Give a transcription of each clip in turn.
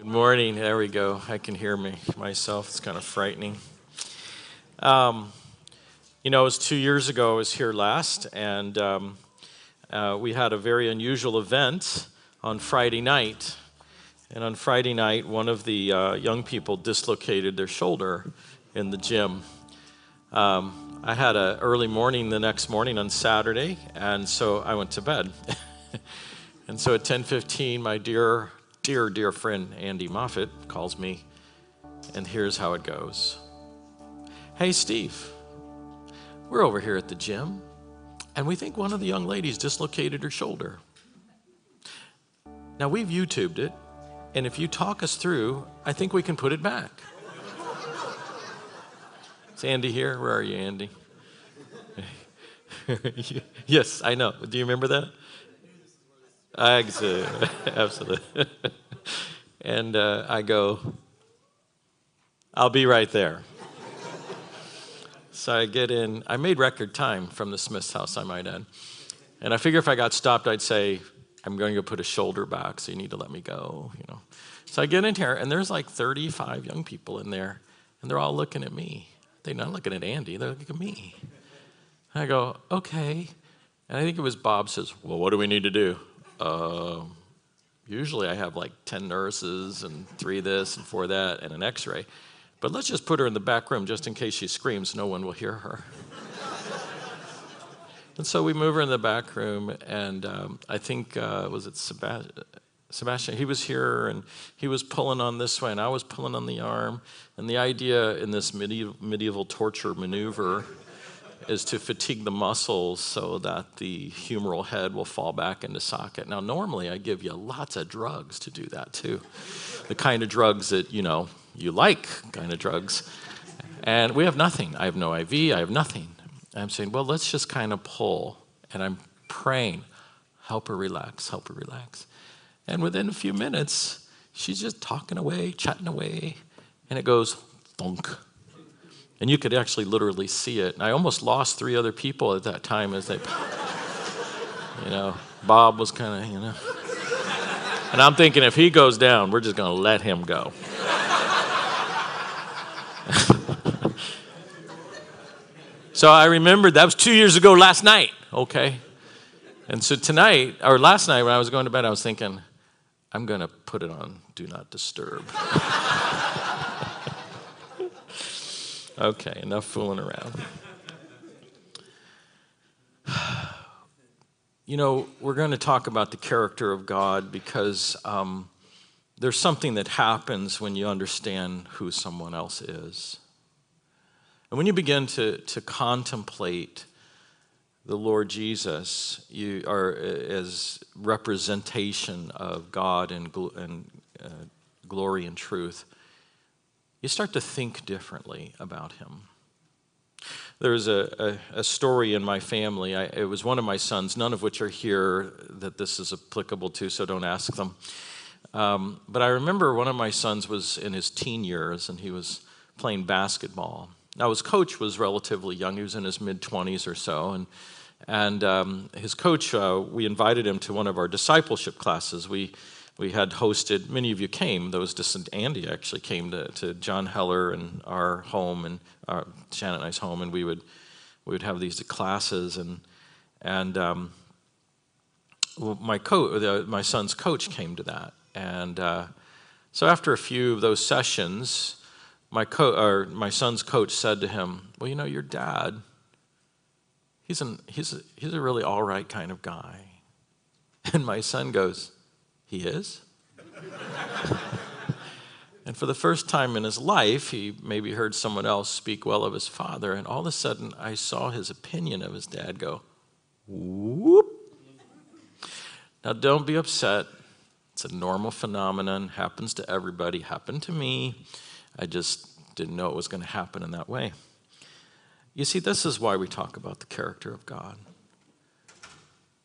Good morning. There we go. I can hear me myself. It's kind of frightening. Um, you know, it was two years ago. I was here last, and um, uh, we had a very unusual event on Friday night. And on Friday night, one of the uh, young people dislocated their shoulder in the gym. Um, I had an early morning the next morning on Saturday, and so I went to bed. and so at 10:15, my dear, dear, dear friend Andy Moffat calls me, and here's how it goes. Hey, Steve, we're over here at the gym, and we think one of the young ladies dislocated her shoulder. Now we've YouTubed it, and if you talk us through, I think we can put it back. Is Andy here? Where are you, Andy? yes, I know. Do you remember that? Absolutely. Absolutely. and uh, I go, I'll be right there. so I get in. I made record time from the Smith's house, I might add. And I figure if I got stopped, I'd say, I'm going to go put a shoulder back, so you need to let me go, you know. So I get in here, and there's like 35 young people in there, and they're all looking at me. They're not looking at Andy, they're looking at me. I go, okay. And I think it was Bob says, well, what do we need to do? Uh, usually I have like 10 nurses and three this and four that and an x ray. But let's just put her in the back room just in case she screams, no one will hear her. and so we move her in the back room, and um, I think, uh, was it Sebastian? Sebastian, he was here and he was pulling on this way, and I was pulling on the arm. And the idea in this medieval, medieval torture maneuver is to fatigue the muscles so that the humeral head will fall back into socket. Now, normally I give you lots of drugs to do that too. The kind of drugs that, you know, you like kind of drugs. And we have nothing. I have no IV, I have nothing. I'm saying, well, let's just kind of pull. And I'm praying, help her relax, help her relax. And within a few minutes, she's just talking away, chatting away, and it goes thunk. And you could actually literally see it. And I almost lost three other people at that time as they, you know, Bob was kind of, you know. And I'm thinking if he goes down, we're just going to let him go. so I remembered that was two years ago last night, okay? And so tonight, or last night when I was going to bed, I was thinking, I'm going to put it on Do Not Disturb. okay, enough fooling around. You know, we're going to talk about the character of God because um, there's something that happens when you understand who someone else is. And when you begin to, to contemplate the Lord Jesus you are as representation of God and, and uh, glory and truth, you start to think differently about Him. There's a, a, a story in my family. I, it was one of my sons, none of which are here that this is applicable to, so don't ask them. Um, but I remember one of my sons was in his teen years and he was playing basketball. Now, his coach was relatively young, he was in his mid 20s or so, and, and um, his coach, uh, we invited him to one of our discipleship classes. We, we had hosted, many of you came, those, distant, Andy actually came to, to John Heller and our home, and our, Shannon and I's home, and we would, we would have these classes, and, and um, my, co- my son's coach came to that. And uh, so after a few of those sessions, my, co- or my son's coach said to him, Well, you know, your dad, he's, an, he's, a, he's a really all right kind of guy. And my son goes, He is? and for the first time in his life, he maybe heard someone else speak well of his father. And all of a sudden, I saw his opinion of his dad go, whoop. Now, don't be upset. It's a normal phenomenon, happens to everybody, happened to me. I just didn't know it was going to happen in that way. You see, this is why we talk about the character of God.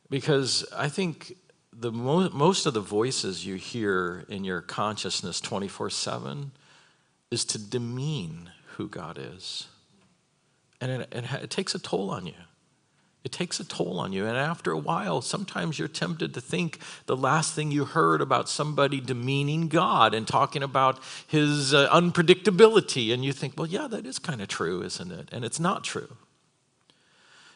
Because I think the mo- most of the voices you hear in your consciousness 24 7 is to demean who God is. And it, it, it takes a toll on you. It takes a toll on you. And after a while, sometimes you're tempted to think the last thing you heard about somebody demeaning God and talking about his uh, unpredictability. And you think, well, yeah, that is kind of true, isn't it? And it's not true.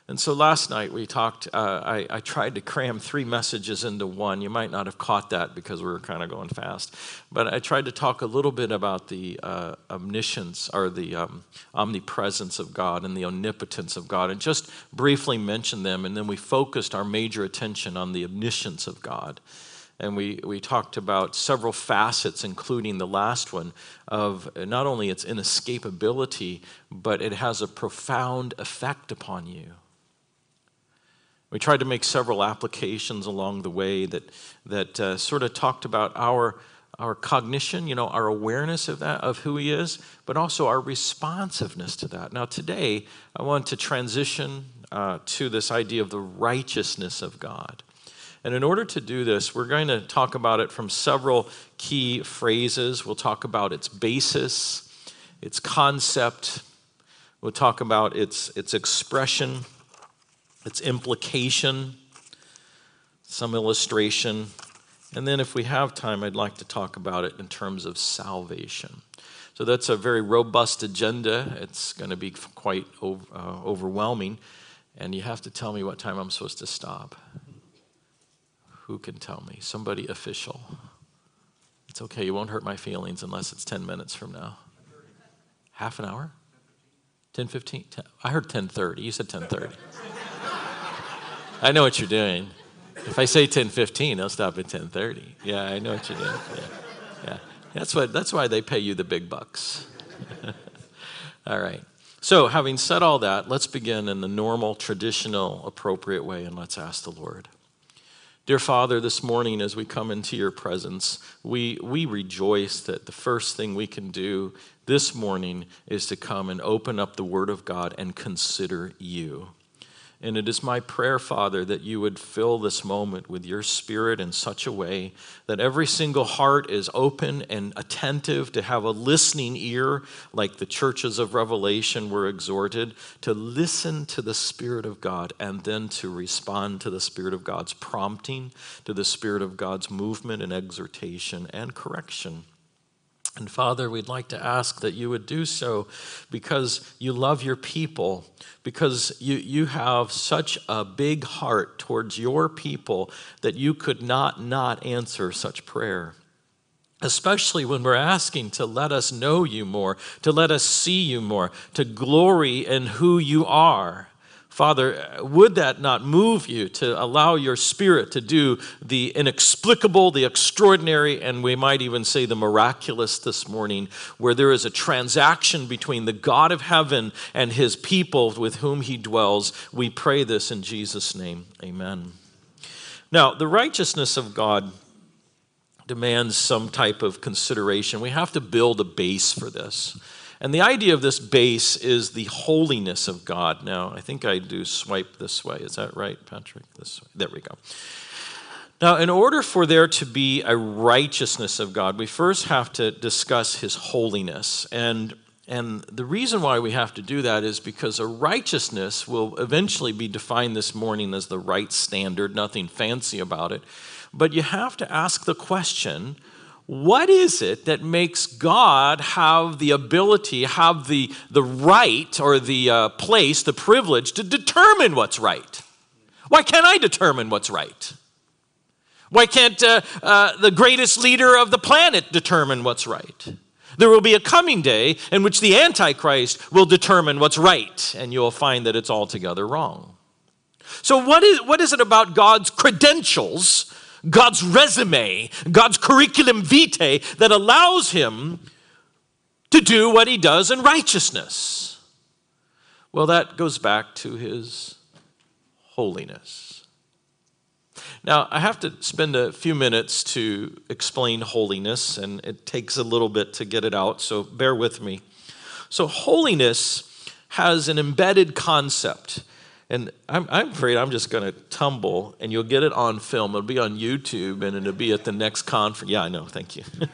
And so last night we talked, uh, I, I, tried to cram three messages into one. You might not have caught that because we were kind of going fast. But I tried to talk a little bit about the uh, omniscience or the um, omnipresence of God and the omnipotence of God and just briefly mention them. And then we focused our major attention on the omniscience of God. And we, we talked about several facets, including the last one, of not only its inescapability, but it has a profound effect upon you. We tried to make several applications along the way that, that uh, sort of talked about our, our cognition, you know, our awareness of that, of who He is, but also our responsiveness to that. Now, today, I want to transition uh, to this idea of the righteousness of God. And in order to do this, we're going to talk about it from several key phrases. We'll talk about its basis, its concept, we'll talk about its, its expression its implication, some illustration, and then if we have time, I'd like to talk about it in terms of salvation. So that's a very robust agenda. It's going to be quite uh, overwhelming. And you have to tell me what time I'm supposed to stop. Who can tell me? Somebody official. It's okay. You won't hurt my feelings unless it's 10 minutes from now. Half an hour? 10, 15? 10, I heard 10.30. You said 10.30. I know what you're doing. If I say 10:15, they'll stop at 10:30. Yeah, I know what you're doing. Yeah, yeah. That's what. That's why they pay you the big bucks. all right. So, having said all that, let's begin in the normal, traditional, appropriate way, and let's ask the Lord. Dear Father, this morning as we come into your presence, we, we rejoice that the first thing we can do this morning is to come and open up the Word of God and consider you. And it is my prayer, Father, that you would fill this moment with your spirit in such a way that every single heart is open and attentive to have a listening ear, like the churches of Revelation were exhorted to listen to the Spirit of God and then to respond to the Spirit of God's prompting, to the Spirit of God's movement and exhortation and correction. And Father, we'd like to ask that you would do so because you love your people, because you, you have such a big heart towards your people that you could not not answer such prayer. Especially when we're asking to let us know you more, to let us see you more, to glory in who you are. Father, uh, would that not move you to allow your spirit to do the inexplicable, the extraordinary, and we might even say the miraculous this morning, where there is a transaction between the God of heaven and his people with whom he dwells? We pray this in Jesus' name. Amen. Now, the righteousness of God demands some type of consideration. We have to build a base for this. And the idea of this base is the holiness of God. Now, I think I do swipe this way. Is that right, Patrick? This way. There we go. Now, in order for there to be a righteousness of God, we first have to discuss his holiness. And, and the reason why we have to do that is because a righteousness will eventually be defined this morning as the right standard, nothing fancy about it. But you have to ask the question what is it that makes God have the ability, have the, the right or the uh, place, the privilege to determine what's right? Why can't I determine what's right? Why can't uh, uh, the greatest leader of the planet determine what's right? There will be a coming day in which the Antichrist will determine what's right, and you'll find that it's altogether wrong. So, what is, what is it about God's credentials God's resume, God's curriculum vitae that allows him to do what he does in righteousness. Well, that goes back to his holiness. Now, I have to spend a few minutes to explain holiness, and it takes a little bit to get it out, so bear with me. So, holiness has an embedded concept and I'm, I'm afraid I'm just going to tumble, and you'll get it on film. It'll be on YouTube, and it'll be at the next conference. Yeah, I know. Thank you.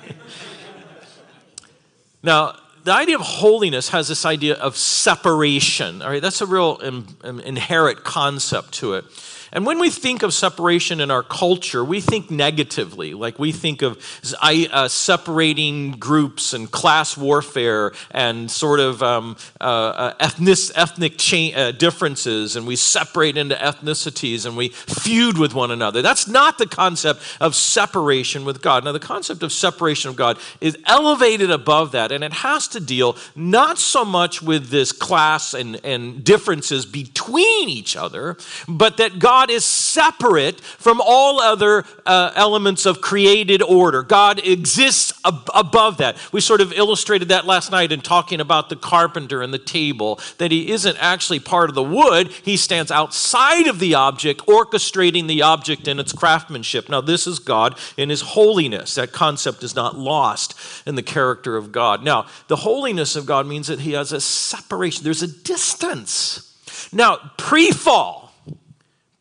now, the idea of holiness has this idea of separation. All right, that's a real in, in, inherent concept to it. And when we think of separation in our culture, we think negatively. Like we think of uh, separating groups and class warfare and sort of um, uh, uh ethnic, ethnic cha- uh, differences, and we separate into ethnicities and we feud with one another. That's not the concept of separation with God. Now, the concept of separation of God is elevated above that, and it has to deal not so much with this class and, and differences between each other, but that God God is separate from all other uh, elements of created order. God exists ab- above that. We sort of illustrated that last night in talking about the carpenter and the table, that he isn't actually part of the wood, he stands outside of the object, orchestrating the object and its craftsmanship. Now, this is God in his holiness. That concept is not lost in the character of God. Now, the holiness of God means that he has a separation, there's a distance. Now, pre fall,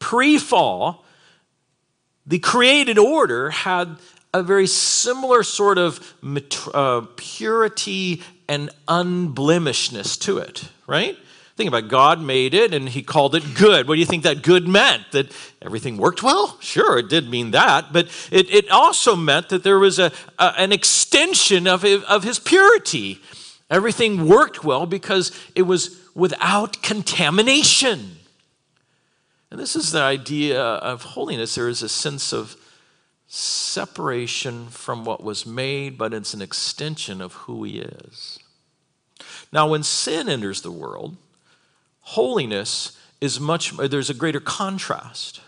pre fall, the created order had a very similar sort of uh, purity and unblemishness to it, right? Think about it. God made it and he called it good. What do you think that good meant? That everything worked well? Sure, it did mean that. But it, it also meant that there was a, a, an extension of, of his purity. Everything worked well because it was without contamination. And this is the idea of holiness. There is a sense of separation from what was made, but it's an extension of who he is. Now, when sin enters the world, holiness is much, there's a greater contrast.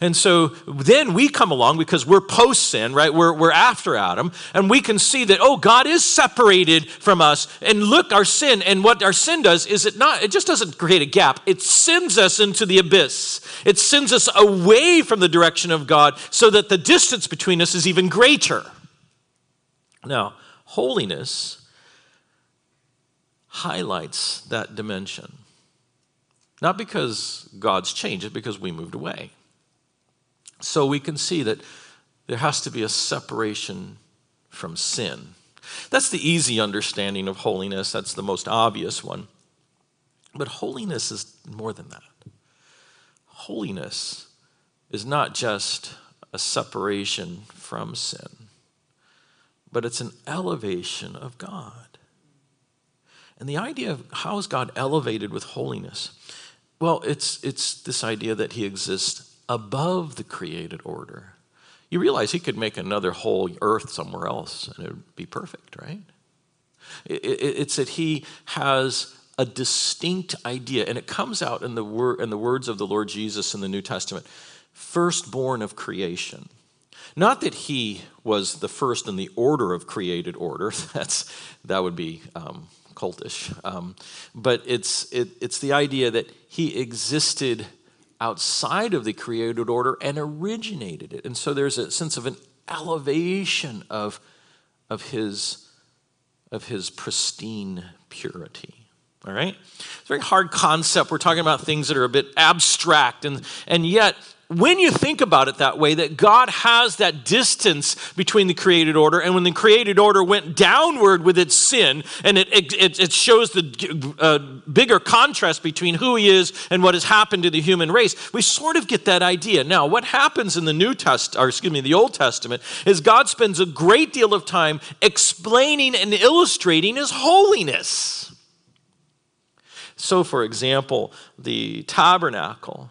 And so then we come along because we're post sin, right? We're, we're after Adam, and we can see that, oh, God is separated from us. And look, our sin, and what our sin does is it not, it just doesn't create a gap, it sends us into the abyss. It sends us away from the direction of God so that the distance between us is even greater. Now, holiness highlights that dimension. Not because God's changed, it's because we moved away. So we can see that there has to be a separation from sin. That's the easy understanding of holiness, that's the most obvious one. But holiness is more than that. Holiness is not just a separation from sin, but it's an elevation of God. And the idea of how is God elevated with holiness? Well, it's, it's this idea that he exists above the created order. You realize he could make another whole earth somewhere else and it would be perfect, right? It's that he has a distinct idea, and it comes out in the, wor- in the words of the Lord Jesus in the New Testament firstborn of creation. Not that he was the first in the order of created order, that's, that would be um, cultish. Um, but it's, it, it's the idea that he existed outside of the created order and originated it. And so there's a sense of an elevation of, of, his, of his pristine purity. All right? It's a very hard concept. We're talking about things that are a bit abstract, and, and yet when you think about it that way, that God has that distance between the created order, and when the created order went downward with its sin, and it, it, it shows the uh, bigger contrast between who he is and what has happened to the human race, we sort of get that idea. Now, what happens in the New Testament, or excuse me, the Old Testament, is God spends a great deal of time explaining and illustrating his holiness. So, for example, the tabernacle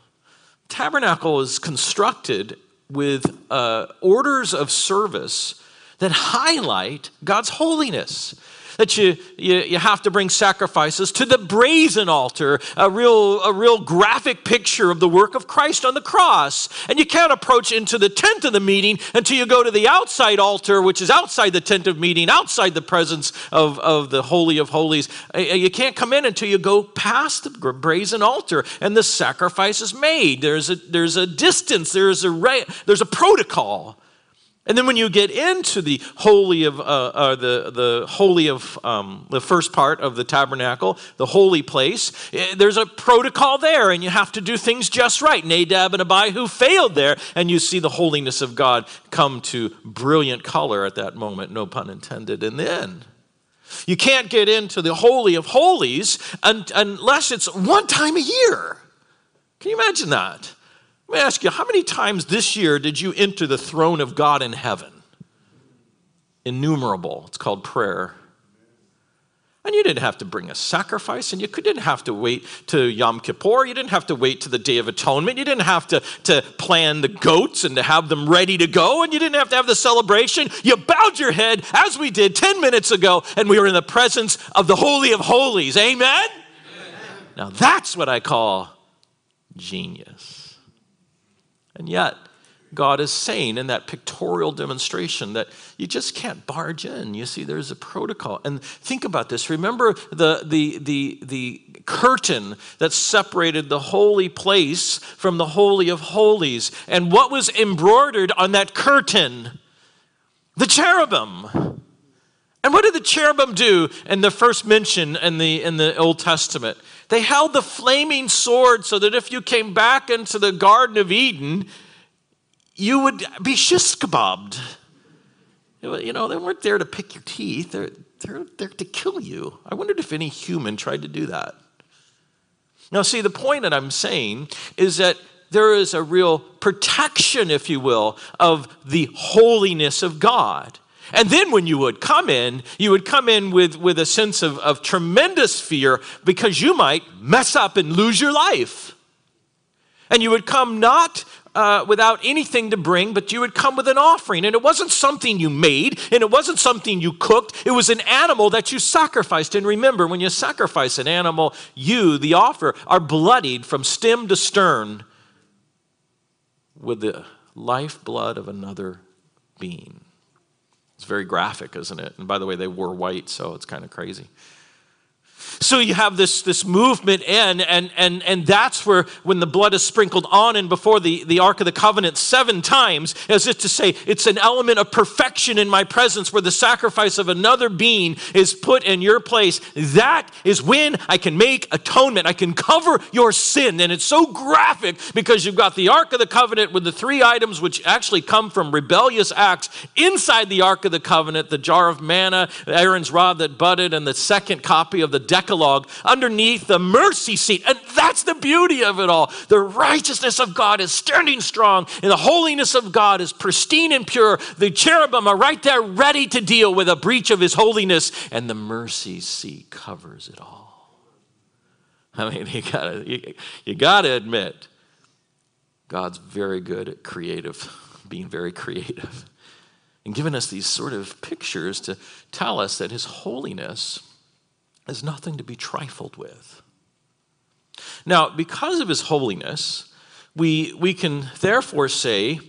tabernacle is constructed with uh, orders of service that highlight God's holiness that you, you, you have to bring sacrifices to the brazen altar, a real, a real graphic picture of the work of Christ on the cross. And you can't approach into the tent of the meeting until you go to the outside altar, which is outside the tent of meeting, outside the presence of, of the Holy of Holies. Uh, uh, you can't come in until you go past the brazen altar and the sacrifice is made. There's a, there's a distance, there's a, there's a protocol. And then when you get into the holy of uh, uh, the the holy of um, the first part of the tabernacle, the holy place, eh, there's a protocol there, and you have to do things just right. Nadab and Abihu failed there, and you see the holiness of God come to brilliant color at that moment, no pun intended. And then You can't get into the Holy of Holies unless it's one time a year. Can you imagine that? Let me ask you, how many times this year did you enter the throne of God in heaven? Innumerable. It's called prayer. And you didn't have to bring a sacrifice, and you didn't have to wait to Yom Kippur. You didn't have to wait to the Day of Atonement. You didn't have to, to plan the goats and to have them ready to go, and you didn't have to have the celebration. You bowed your head, as we did 10 minutes ago, and we were in the presence of the Holy of Holies. Amen? Amen. Now that's what I call genius. And yet, God is saying in that pictorial demonstration that you just can't barge in. You see, there's a protocol. And think about this. Remember the, the, the, the curtain that separated the holy place from the Holy of Holies. And what was embroidered on that curtain? The cherubim. And what did the cherubim do in the first mention in the, in the Old Testament? They held the flaming sword so that if you came back into the Garden of Eden, you would be shish kebabbed. You know, they weren't there to pick your teeth, they're, they're there to kill you. I wondered if any human tried to do that. Now, see, the point that I'm saying is that there is a real protection, if you will, of the holiness of God. And then when you would come in, you would come in with, with a sense of, of tremendous fear because you might mess up and lose your life. And you would come not uh, without anything to bring, but you would come with an offering. And it wasn't something you made, and it wasn't something you cooked. It was an animal that you sacrificed. And remember, when you sacrifice an animal, you, the offer, are bloodied from stem to stern with the lifeblood of another being. It's very graphic, isn't it? And by the way, they wore white, so it's kind of crazy. So you have this, this movement in, and, and, and that's where when the blood is sprinkled on and before the, the Ark of the Covenant seven times, as if to say, it's an element of perfection in my presence where the sacrifice of another being is put in your place. That is when I can make atonement. I can cover your sin. And it's so graphic because you've got the Ark of the Covenant with the three items which actually come from rebellious acts inside the Ark of the Covenant the jar of manna, Aaron's rod that budded, and the second copy of the Decalogue underneath the mercy seat. And that's the beauty of it all. The righteousness of God is standing strong, and the holiness of God is pristine and pure. The cherubim are right there ready to deal with a breach of his holiness, and the mercy seat covers it all. I mean, you gotta, you, you gotta admit, God's very good at creative, being very creative, and giving us these sort of pictures to tell us that his holiness is nothing to be trifled with. Now, because of his holiness, we, we can therefore say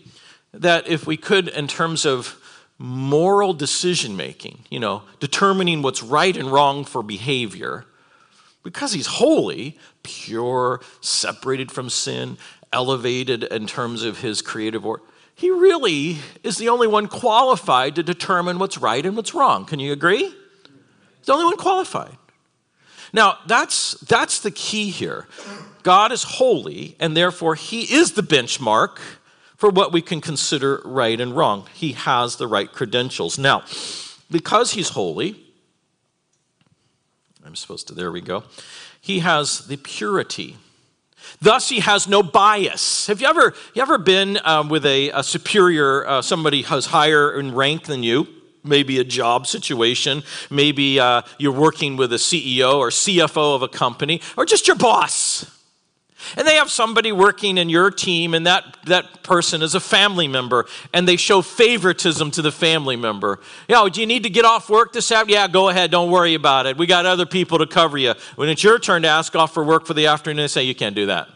that if we could, in terms of moral decision making, you know, determining what's right and wrong for behavior, because he's holy, pure, separated from sin, elevated in terms of his creative order, he really is the only one qualified to determine what's right and what's wrong. Can you agree? He's the only one qualified. Now, that's, that's the key here. God is holy, and therefore he is the benchmark for what we can consider right and wrong. He has the right credentials. Now, because he's holy, I'm supposed to, there we go. He has the purity. Thus, he has no bias. Have you ever, you ever been um, with a, a superior, uh, somebody who's higher in rank than you? Maybe a job situation, maybe uh, you're working with a CEO or CFO of a company, or just your boss. And they have somebody working in your team, and that, that person is a family member, and they show favoritism to the family member. You know, do you need to get off work this afternoon? Yeah, go ahead, don't worry about it. We got other people to cover you. When it's your turn to ask off for work for the afternoon, they say, You can't do that.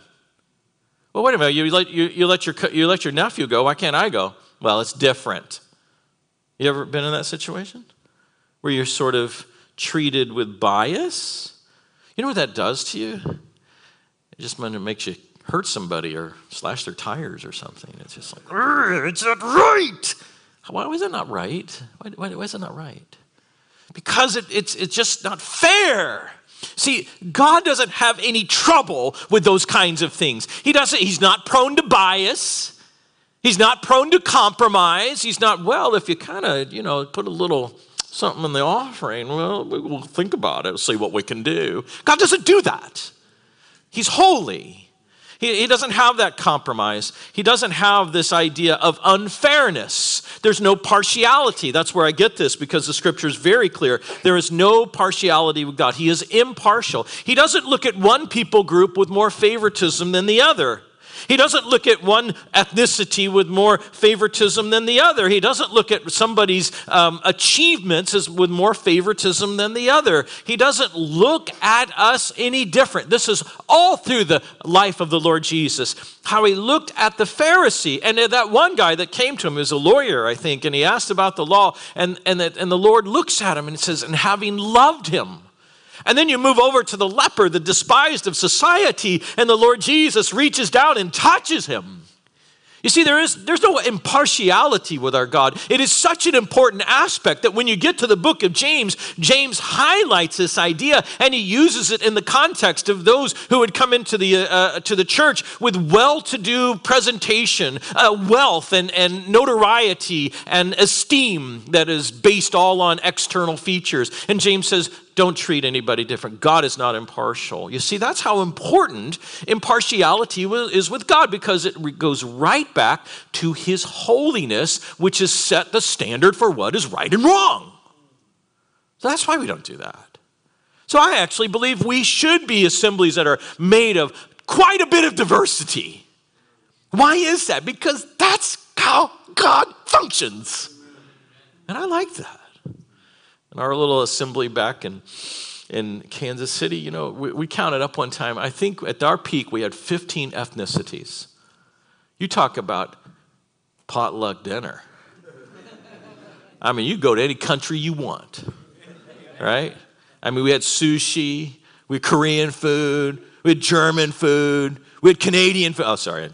Well, wait a minute, you let, you, you, let your, you let your nephew go, why can't I go? Well, it's different. You ever been in that situation? Where you're sort of treated with bias? You know what that does to you? It just makes you hurt somebody or slash their tires or something. It's just like, it's not right. Why is it not right? Why, why, why is it not right? Because it, it's, it's just not fair. See, God doesn't have any trouble with those kinds of things. He doesn't, he's not prone to bias. He's not prone to compromise. He's not, well, if you kind of, you know, put a little something in the offering. Well, we'll think about it, see what we can do. God doesn't do that. He's holy. He, he doesn't have that compromise. He doesn't have this idea of unfairness. There's no partiality. That's where I get this because the scripture is very clear. There is no partiality with God. He is impartial. He doesn't look at one people group with more favoritism than the other. He doesn't look at one ethnicity with more favoritism than the other. He doesn't look at somebody's um, achievements as with more favoritism than the other. He doesn't look at us any different. This is all through the life of the Lord Jesus. How he looked at the Pharisee. And that one guy that came to him is a lawyer, I think, and he asked about the law. And, and, and the Lord looks at him and says, And having loved him, and then you move over to the leper, the despised of society, and the Lord Jesus reaches down and touches him. You see, there is, there's no impartiality with our God. It is such an important aspect that when you get to the book of James, James highlights this idea and he uses it in the context of those who would come into the, uh, uh to the church with well to do presentation, uh, wealth, and, and notoriety and esteem that is based all on external features. And James says, don't treat anybody different. God is not impartial. You see, that's how important impartiality is with God because it goes right back to his holiness, which has set the standard for what is right and wrong. So that's why we don't do that. So I actually believe we should be assemblies that are made of quite a bit of diversity. Why is that? Because that's how God functions. And I like that. In our little assembly back in, in Kansas City, you know, we, we counted up one time. I think at our peak, we had 15 ethnicities. You talk about potluck dinner. I mean, you go to any country you want, right? I mean, we had sushi, we had Korean food, we had German food, we had Canadian food. Oh, sorry.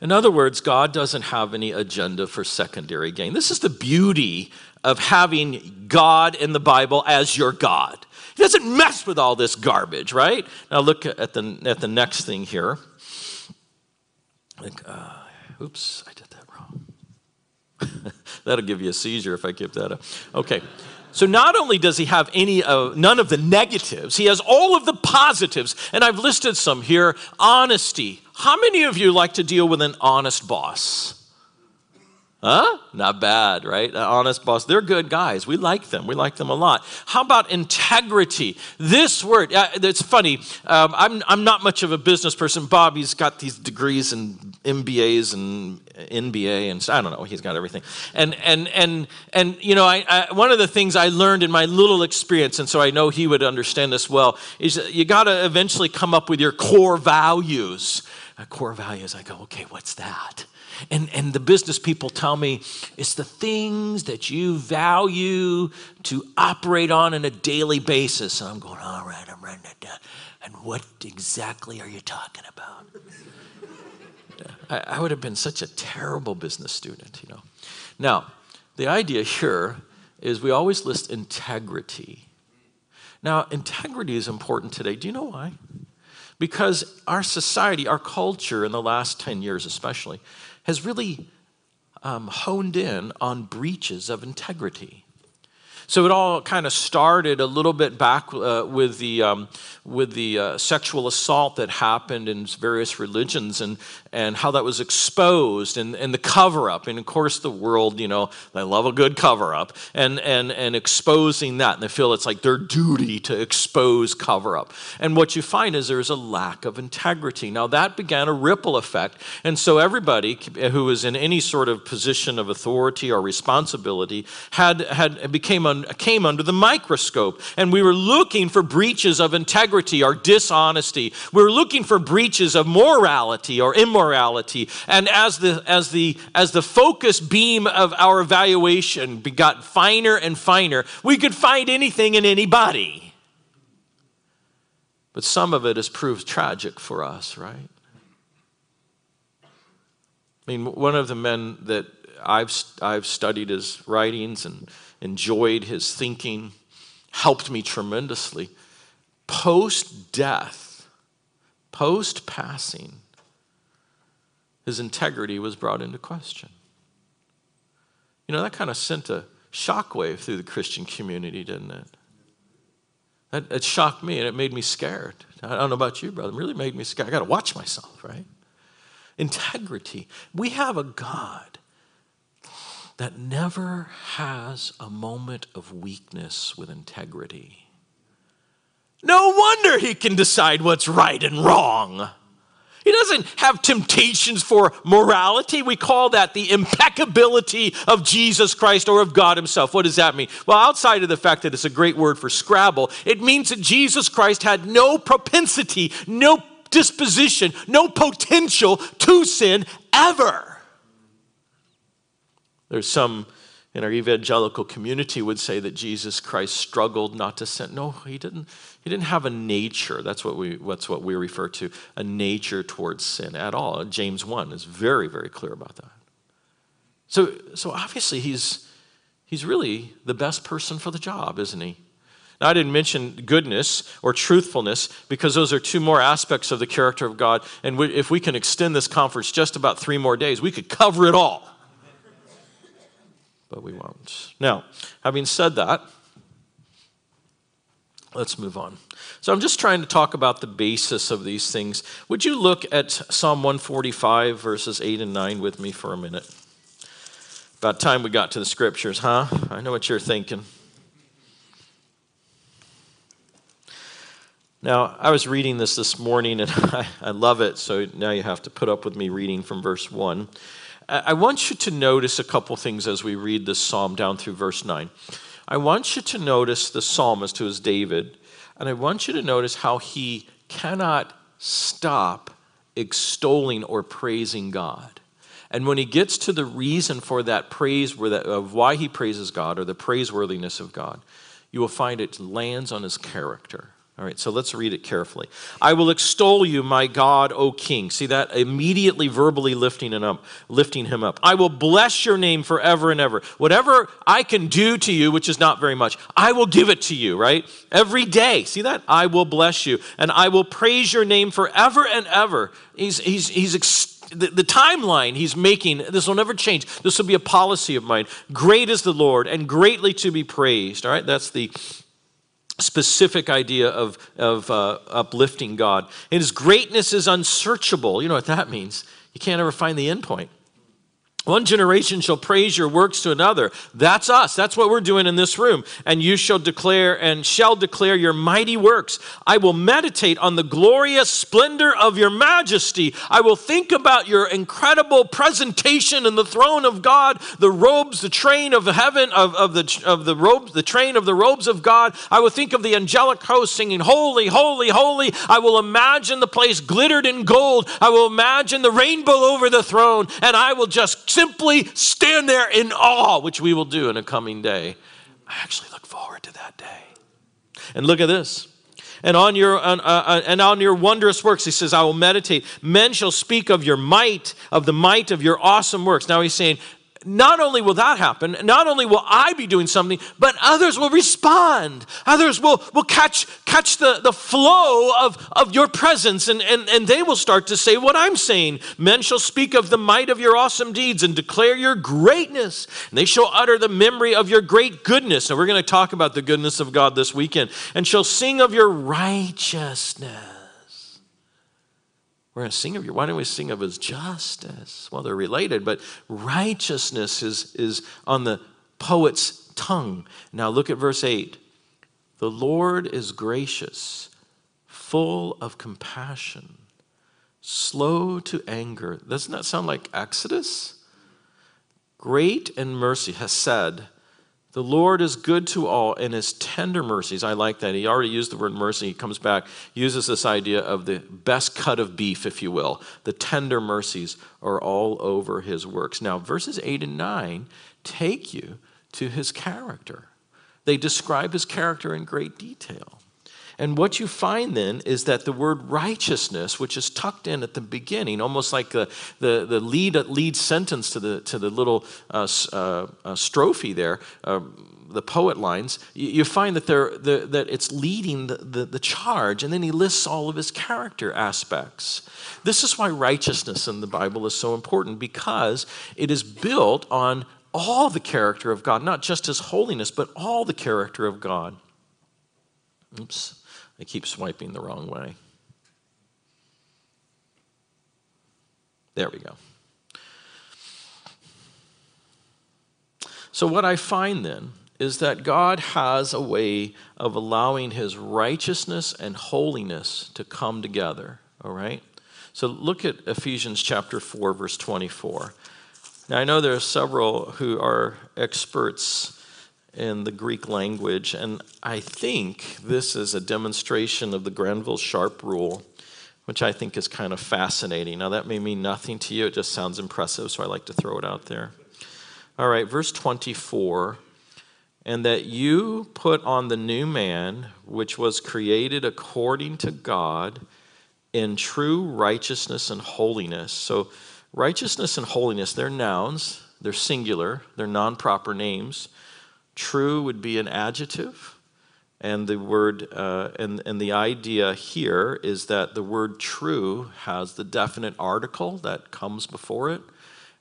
In other words, God doesn't have any agenda for secondary gain. This is the beauty of having God in the Bible as your God. He doesn't mess with all this garbage, right? Now look at the, at the next thing here. Like, uh, oops, I did that wrong. That'll give you a seizure if I give that up. Okay. So not only does he have any uh, none of the negatives, he has all of the positives, and I've listed some here. Honesty. How many of you like to deal with an honest boss? Huh? Not bad, right? An honest boss. They're good guys. We like them. We like them a lot. How about integrity? This word, uh, it's funny. Um, I'm, I'm not much of a business person. Bobby's got these degrees in MBAs and NBA, and I don't know, he's got everything. And, and, and, and you know, I, I, one of the things I learned in my little experience, and so I know he would understand this well, is you got to eventually come up with your core values. Core values, I go, okay, what's that? And, and the business people tell me it's the things that you value to operate on on a daily basis. And I'm going, all right, I'm writing that down. And what exactly are you talking about? I, I would have been such a terrible business student, you know. Now, the idea here is we always list integrity. Now, integrity is important today. Do you know why? Because our society, our culture in the last 10 years especially, has really um, honed in on breaches of integrity. So it all kind of started a little bit back uh, with the, um, with the uh, sexual assault that happened in various religions and, and how that was exposed and, and the cover up. And of course, the world, you know, they love a good cover up and, and, and exposing that. And they feel it's like their duty to expose cover up. And what you find is there's a lack of integrity. Now, that began a ripple effect. And so everybody who was in any sort of position of authority or responsibility had, had became un, came under the microscope. And we were looking for breaches of integrity or dishonesty. We were looking for breaches of morality or immorality. And as the, as the, as the focus beam of our evaluation got finer and finer, we could find anything in anybody. But some of it has proved tragic for us, right? I mean, one of the men that I've, I've studied his writings and enjoyed his thinking, helped me tremendously. Post death, post passing, his integrity was brought into question. You know, that kind of sent a shockwave through the Christian community, didn't it? That, it shocked me and it made me scared. I don't know about you, brother. It really made me scared. I got to watch myself, right? Integrity. We have a God that never has a moment of weakness with integrity. No wonder he can decide what's right and wrong. He doesn't have temptations for morality. We call that the impeccability of Jesus Christ or of God Himself. What does that mean? Well, outside of the fact that it's a great word for Scrabble, it means that Jesus Christ had no propensity, no disposition, no potential to sin ever. There's some in our evangelical community would say that Jesus Christ struggled not to sin. No, he didn't. He didn't have a nature. That's what we that's what we refer to a nature towards sin at all. James 1 is very very clear about that. So so obviously he's he's really the best person for the job, isn't he? Now, I didn't mention goodness or truthfulness because those are two more aspects of the character of God. And we, if we can extend this conference just about three more days, we could cover it all but we won't. Now, having said that, let's move on. So I'm just trying to talk about the basis of these things. Would you look at Psalm 145, verses 8 and 9 with me for a minute? About time we got to the scriptures, huh? I know what you're thinking. Now, I was reading this this morning and I, I love it, so now you have to put up with me reading from verse 1. I want you to notice a couple things as we read this psalm down through verse 9. I want you to notice the psalmist who is David, and I want you to notice how he cannot stop extolling or praising God. And when he gets to the reason for that praise, of why he praises God or the praiseworthiness of God, you will find it lands on his character. All right, so let's read it carefully. I will extol you, my God, O King. See that immediately verbally lifting him up, lifting him up. I will bless your name forever and ever. Whatever I can do to you, which is not very much, I will give it to you, right? Every day. See that? I will bless you. And I will praise your name forever and ever. He's he's he's ex- the, the timeline he's making, this will never change. This will be a policy of mine. Great is the Lord and greatly to be praised. All right, that's the specific idea of, of uh, uplifting God. And his greatness is unsearchable. You know what that means? You can't ever find the end point. One generation shall praise your works to another. That's us. That's what we're doing in this room. And you shall declare and shall declare your mighty works. I will meditate on the glorious splendor of your majesty. I will think about your incredible presentation in the throne of God, the robes, the train of heaven, of, of, the, of the robes, the train of the robes of God. I will think of the angelic host singing, Holy, holy, holy. I will imagine the place glittered in gold. I will imagine the rainbow over the throne, and I will just simply stand there in awe, which we will do in a coming day. I actually look forward to that day. And look at this. And on your uh, uh, and on your wondrous works, he says, I will meditate. Men shall speak of your might, of the might of your awesome works. Now he's saying, not only will that happen, not only will I be doing something, but others will respond. Others will, will catch, catch the, the flow of, of your presence, and, and, and they will start to say what I'm saying. Men shall speak of the might of your awesome deeds and declare your greatness. And they shall utter the memory of your great goodness. And we're going to talk about the goodness of God this weekend. And shall sing of your righteousness. We're going to sing of why don't we sing of his justice? Well, they're related, but righteousness is, is on the poet's tongue. Now look at verse 8. The Lord is gracious, full of compassion, slow to anger. Doesn't that sound like Exodus? Great in mercy, Hesed the Lord is good to all and his tender mercies. I like that. He already used the word mercy. He comes back, uses this idea of the best cut of beef, if you will. The tender mercies are all over his works. Now, verses 8 and 9 take you to his character. They describe his character in great detail. And what you find then is that the word righteousness, which is tucked in at the beginning, almost like the, the, the lead, lead sentence to the, to the little uh, uh, uh, strophe there, uh, the poet lines, you, find that, they're, the, that it's leading the, the, the charge, and then he lists all of his character aspects. This is why righteousness in the Bible is so important because it is built on all the character of God, not just his holiness, but all the character of God. Oops, I keep swiping the wrong way. There we go. So, what I find then is that God has a way of allowing his righteousness and holiness to come together, all right? So, look at Ephesians chapter 4, verse 24. Now, I know there are several who are experts in the Greek language, and I think this is a demonstration of the Granville Sharp rule which I think is kind of fascinating. Now, that may mean nothing to you, it just sounds impressive, so I like to throw it out there. All right, verse 24 and that you put on the new man, which was created according to God in true righteousness and holiness. So, righteousness and holiness, they're nouns, they're singular, they're non proper names. True would be an adjective. And the word, uh, and, and the idea here is that the word true has the definite article that comes before it.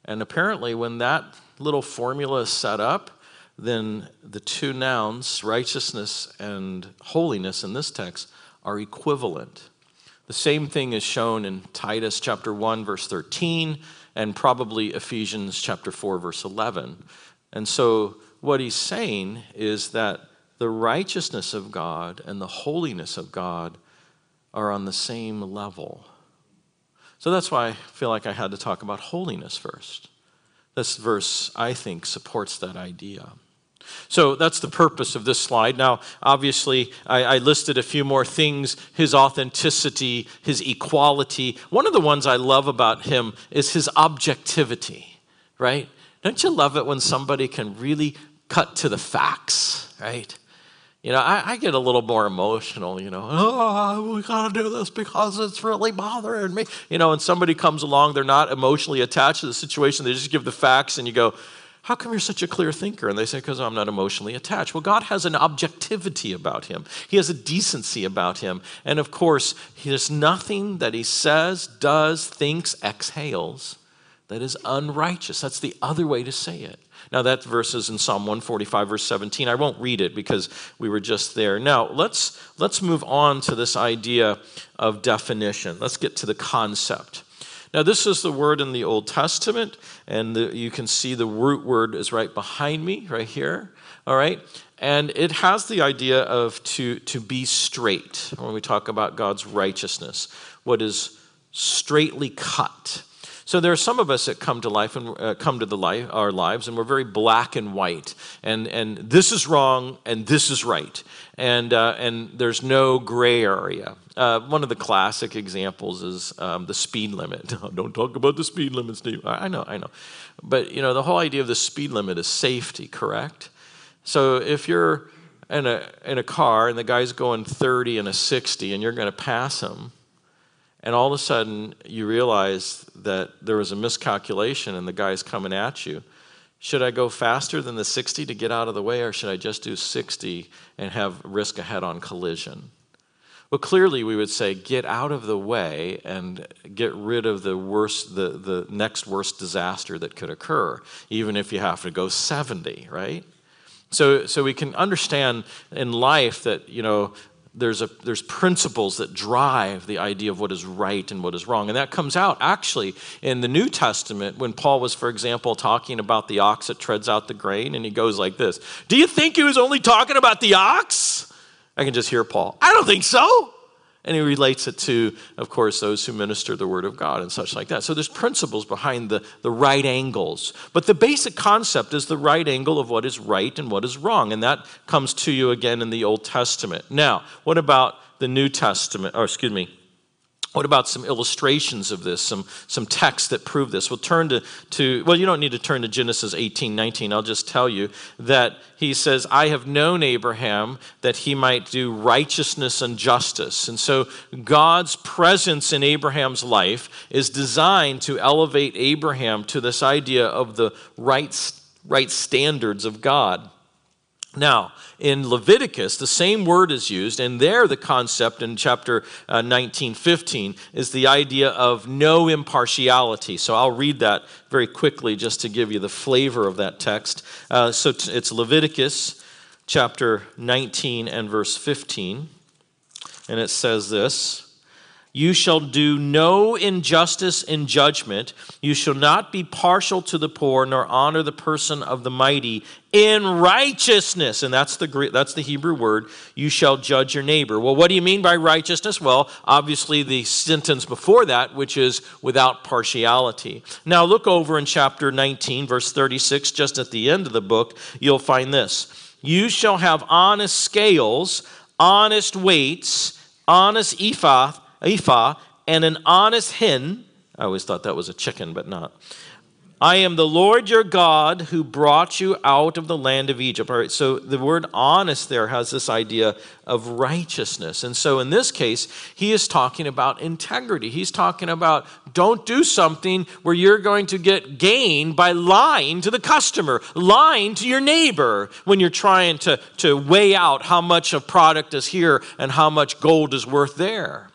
And apparently, when that little formula is set up, then the two nouns, righteousness and holiness in this text, are equivalent. The same thing is shown in Titus chapter 1, verse 13, and probably Ephesians chapter 4, verse 11. And so, what he's saying is that the righteousness of God and the holiness of God are on the same level. So that's why I feel like I had to talk about holiness first. This verse, I think, supports that idea. So that's the purpose of this slide. Now, obviously, I, I, listed a few more things his authenticity, his equality. One of the ones I love about him is his objectivity, right? Don't you love it when somebody can really cut to the facts, right? You know, I, I, get a little more emotional, you know, oh, we got to do this because it's really bothering me. You know, and somebody comes along, they're not emotionally attached to the situation, they just give the facts, and you go, how come you're such a clear thinker? And they say, because I'm not emotionally attached. Well, God has an objectivity about him, He has a decency about him. And of course, there's nothing that He says, does, thinks, exhales that is unrighteous. That's the other way to say it. Now, that verse is in Psalm 145, verse 17. I won't read it because we were just there. Now, let's, let's move on to this idea of definition. Let's get to the concept. Now, this is the word in the Old Testament, and the, you can see the root word is right behind me, right here. All right? And it has the idea of to, to be straight when we talk about God's righteousness, what is straightly cut. So there are some of us that come to life and uh, come to the life, our lives, and we're very black and white, and and this is wrong and this is right, and uh, and there's no gray area. Uh, one of the classic examples is um, the speed limit. Don't talk about the speed limit, Steve. I know, I know, but you know the whole idea of the speed limit is safety, correct? So if you're in a in a car and the guy's going 30 and a 60, and you're going to pass him and all of a sudden you realize that there was a miscalculation and the guy's coming at you. Should I go faster than the 60 to get out of the way, or should I just do 60 and have risk a head on collision? Well, clearly we would say get out of the way and get rid of the worst, the, the next worst disaster that could occur, even if you have to go 70, right? So, so we can understand in life that, you know, there's, a, there's principles that drive the idea of what is right and what is wrong. And that comes out actually in the New Testament when Paul was, for example, talking about the ox that treads out the grain. And he goes like this Do you think he was only talking about the ox? I can just hear Paul. I don't think so. And he relates it to, of course, those who minister the word of God and such like that. So there's principles behind the, the right angles. But the basic concept is the right angle of what is right and what is wrong. And that comes to you again in the Old Testament. Now, what about the New Testament? Or excuse me, what about some illustrations of this, some, some texts that prove this? We'll turn to, to, well, you don't need to turn to Genesis 18, 19. I'll just tell you that he says, I have known Abraham that he might do righteousness and justice. And so God's presence in Abraham's life is designed to elevate Abraham to this idea of the right, right standards of God. Now, in Leviticus, the same word is used, and there the concept in chapter uh, 19, 15 is the idea of no impartiality. So I'll read that very quickly just to give you the flavor of that text. Uh, so t- it's Leviticus chapter 19 and verse 15, and it says this. You shall do no injustice in judgment. You shall not be partial to the poor, nor honor the person of the mighty in righteousness. And that's the that's the Hebrew word. You shall judge your neighbor. Well, what do you mean by righteousness? Well, obviously the sentence before that, which is without partiality. Now look over in chapter 19, verse 36, just at the end of the book, you'll find this. You shall have honest scales, honest weights, honest ephah ephah, and an honest hen. I always thought that was a chicken, but not. I am the Lord your God who brought you out of the land of Egypt. All right, so the word honest there has this idea of righteousness. And so in this case, he is talking about integrity. He's talking about don't do something where you're going to get gain by lying to the customer, lying to your neighbor when you're trying to, to weigh out how much a product is here and how much gold is worth there.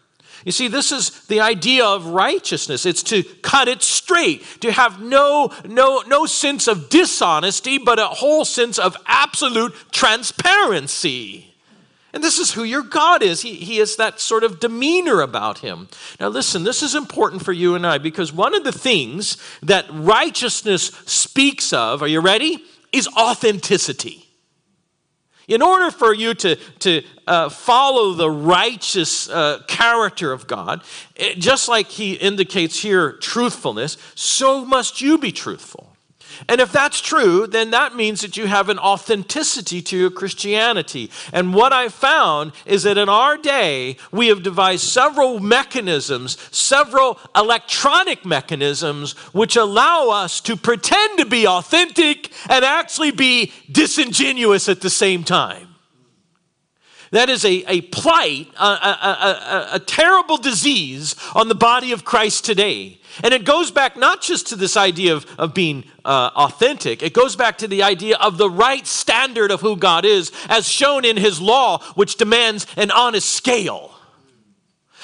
You see, this is the idea of righteousness. It's to cut it straight, to have no, no, no sense of dishonesty, but a whole sense of absolute transparency. And this is who your God is. He, he has that sort of demeanor about him. Now, listen, this is important for you and I because one of the things that righteousness speaks of, are you ready? Is authenticity. In order for you to, to uh, follow the righteous uh, character of God, it, just like he indicates here truthfulness, so must you be truthful. And if that's true, then that means that you have an authenticity to your Christianity. And what I found is that in our day, we have devised several mechanisms, several electronic mechanisms, which allow us to pretend to be authentic and actually be disingenuous at the same time. That is a, a plight, a, a, a, a, terrible disease on the body of Christ today. And it goes back not just to this idea of, of being uh, authentic, it goes back to the idea of the right standard of who God is, as shown in His law, which demands an honest scale.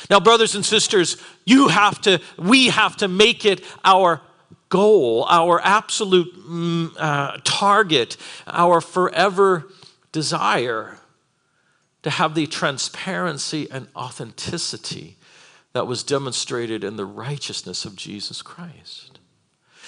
Now, brothers and sisters, you have to, we have to make it our goal, our absolute mm, uh, target, our forever desire to have the transparency and authenticity that was demonstrated in the righteousness of Jesus Christ.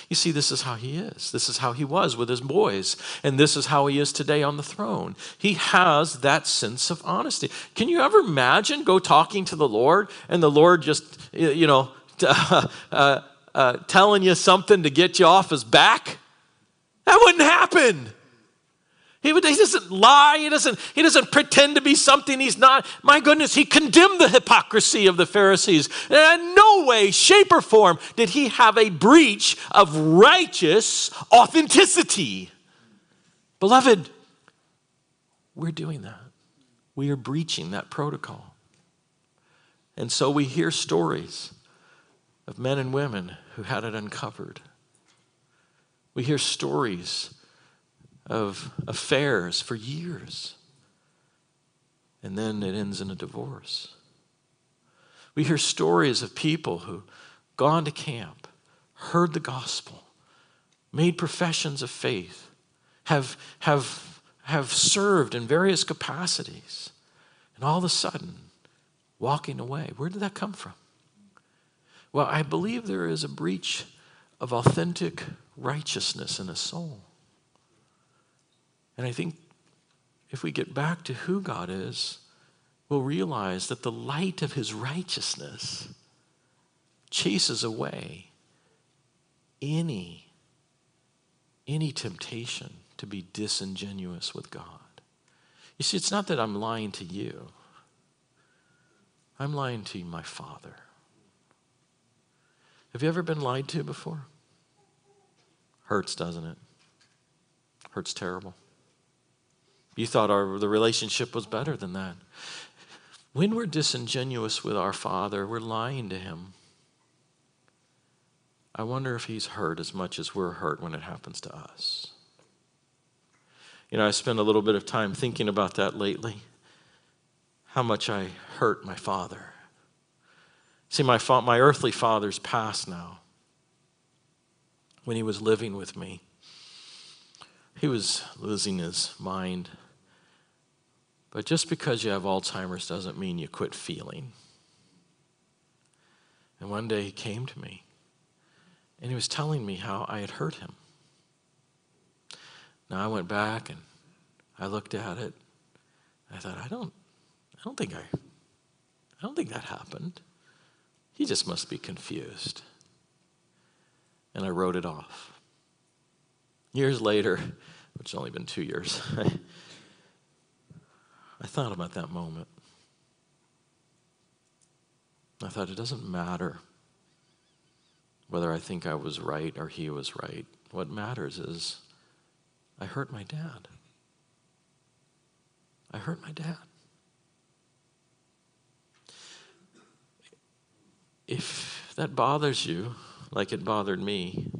You see, this is how he is. This is how he was with his boys. And this is how he is today on the throne. He has that sense of honesty. Can you ever imagine go talking to the Lord and the Lord just, you know, uh, uh, uh, telling you something to get you off his back? That wouldn't happen. He, he doesn't lie. He doesn't, he doesn't pretend to be something he's not. My goodness, he condemned the hypocrisy of the Pharisees. And in no way, shape, or form did he have a breach of righteous authenticity. Beloved, we're doing that. We are breaching that protocol. And so we hear stories of men and women who had it uncovered. We hear stories of affairs for years. And then it ends in a divorce. We hear stories of people who gone to camp, heard the gospel, made professions of faith, have, have, have served in various capacities, and all of a sudden, walking away. Where did that come from? Well, I believe there is a breach of authentic righteousness in a soul. And I think if we get back to who God is, we'll realize that the light of his righteousness chases away any any temptation to be disingenuous with God. You see, it's not that I'm lying to you. I'm lying to my Father. Have you ever been lied to before? Hurts, doesn't it? Hurts terrible. You thought our, the relationship was better than that. When we're disingenuous with our Father, we're lying to Him. I wonder if He's hurt as much as we're hurt when it happens to us. You know, I spent a little bit of time thinking about that lately. How much I hurt my father. See, my, fa- my earthly father's passed now. When he was living with me, he was losing his mind. But just because you have Alzheimer's doesn't mean you quit feeling. And one day he came to me and he was telling me how I had hurt him. Now I went back and I looked at it. I thought, I don't, I don't think I, I don't think that happened. He just must be confused. And I wrote it off. Years later, which has only been two years, I thought about that moment. I thought it doesn't matter whether I think I was right or he was right. What matters is I hurt my dad. I hurt my dad. If that bothers you, like it bothered me,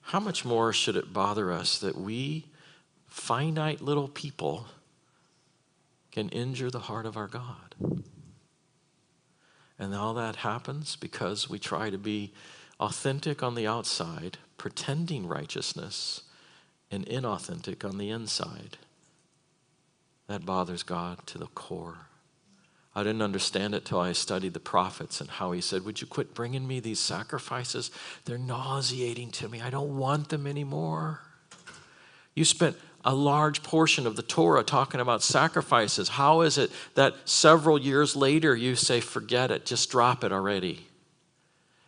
how much more should it bother us that we, finite little people, can injure the heart of our God? And all that happens because we try to be authentic on the outside, pretending righteousness, and inauthentic on the inside. That bothers God to the core. I didn't understand it till I studied the prophets and how he said, Would you quit bringing me these sacrifices? They're nauseating to me. I don't want them anymore. You spent a large portion of the Torah talking about sacrifices. How is it that several years later you say, Forget it, just drop it already?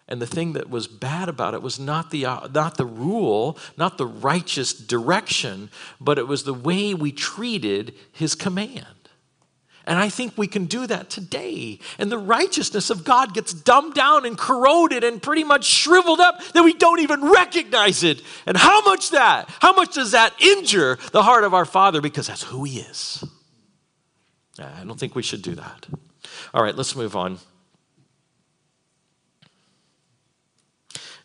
And the thing that was bad about it was not the, uh, not the rule, not the righteous direction, but it was the way we treated his command. And I think we can do that today. And the righteousness of God gets dumbed down and corroded and pretty much shriveled up that we don't even recognize it. And how much that, how much does that injure the heart of our Father because that's who He is? I don't think we should do that. All right, let's move on.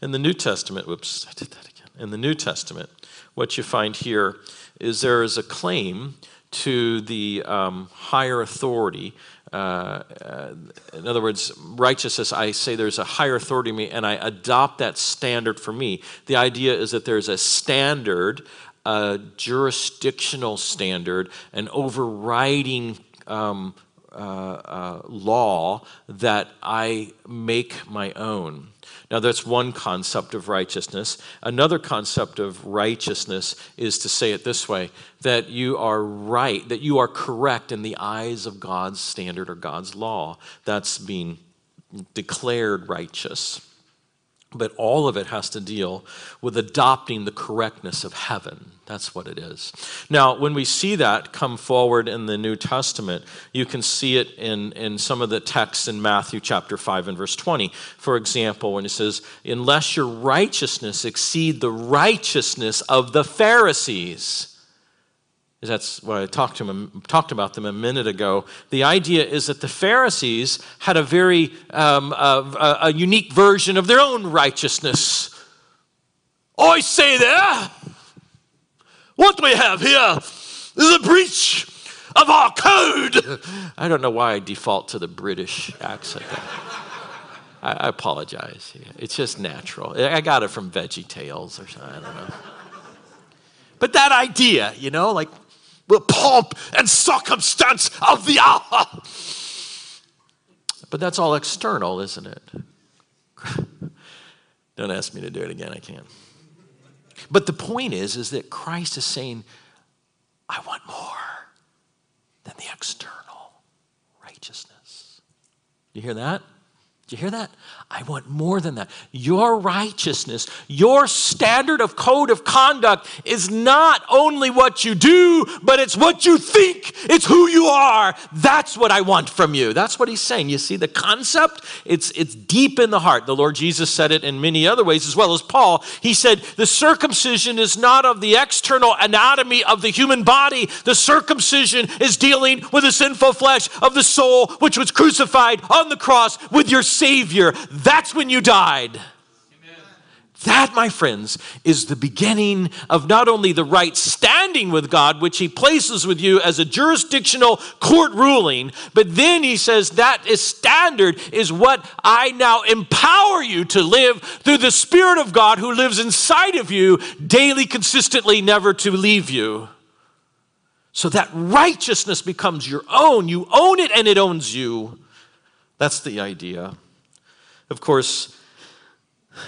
In the New Testament, whoops, I did that again. In the New Testament, what you find here is there is a claim to the um, higher authority. Uh, uh, in other words, righteousness, I say there's a higher authority in me and I adopt that standard for me. The idea is that there's a standard, a jurisdictional standard, an overriding um, uh, uh law that I make my own. Now, that's one concept of righteousness. Another concept of righteousness is to say it this way that you are right, that you are correct in the eyes of God's standard or God's law. That's being declared righteous. But all of it has to deal with adopting the correctness of heaven. That's what it is. Now, when we see that come forward in the New Testament, you can see it in, in some of the texts in Matthew chapter 5 and verse 20. For example, when it says, Unless your righteousness exceed the righteousness of the Pharisees. That's what I talked, to him, talked about them a minute ago. The idea is that the Pharisees had a very um, a, a unique version of their own righteousness. I say there what we have here is a breach of our code. I don't know why I default to the British accent. I, apologize. It's just natural. I got it from Veggie Tales or something. I don't know. But that idea, you know, like the pomp and circumstance of the hour. But that's all external, isn't it? Don't ask me to do it again, I can't. But the point is, is that Christ is saying, I want more than the external righteousness. You hear that? Do you hear that? I want more than that. Your righteousness, your standard of code of conduct is not only what you do, but it's what you think. It's who you are. That's what I want from you. That's what he's saying. You see the concept? It's, it's deep in the heart. The Lord Jesus said it in many other ways, as well as Paul. He said, The circumcision is not of the external anatomy of the human body, the circumcision is dealing with the sinful flesh of the soul, which was crucified on the cross with your Savior. That's when you died. That, my friends, is the beginning of not only the right standing with God, which He places with you as a jurisdictional court ruling, but then He says that is standard is what I now empower you to live through the Spirit of God who lives inside of you daily, consistently, never to leave you. So that righteousness becomes your own. You own it and it owns you. That's the idea. Of course,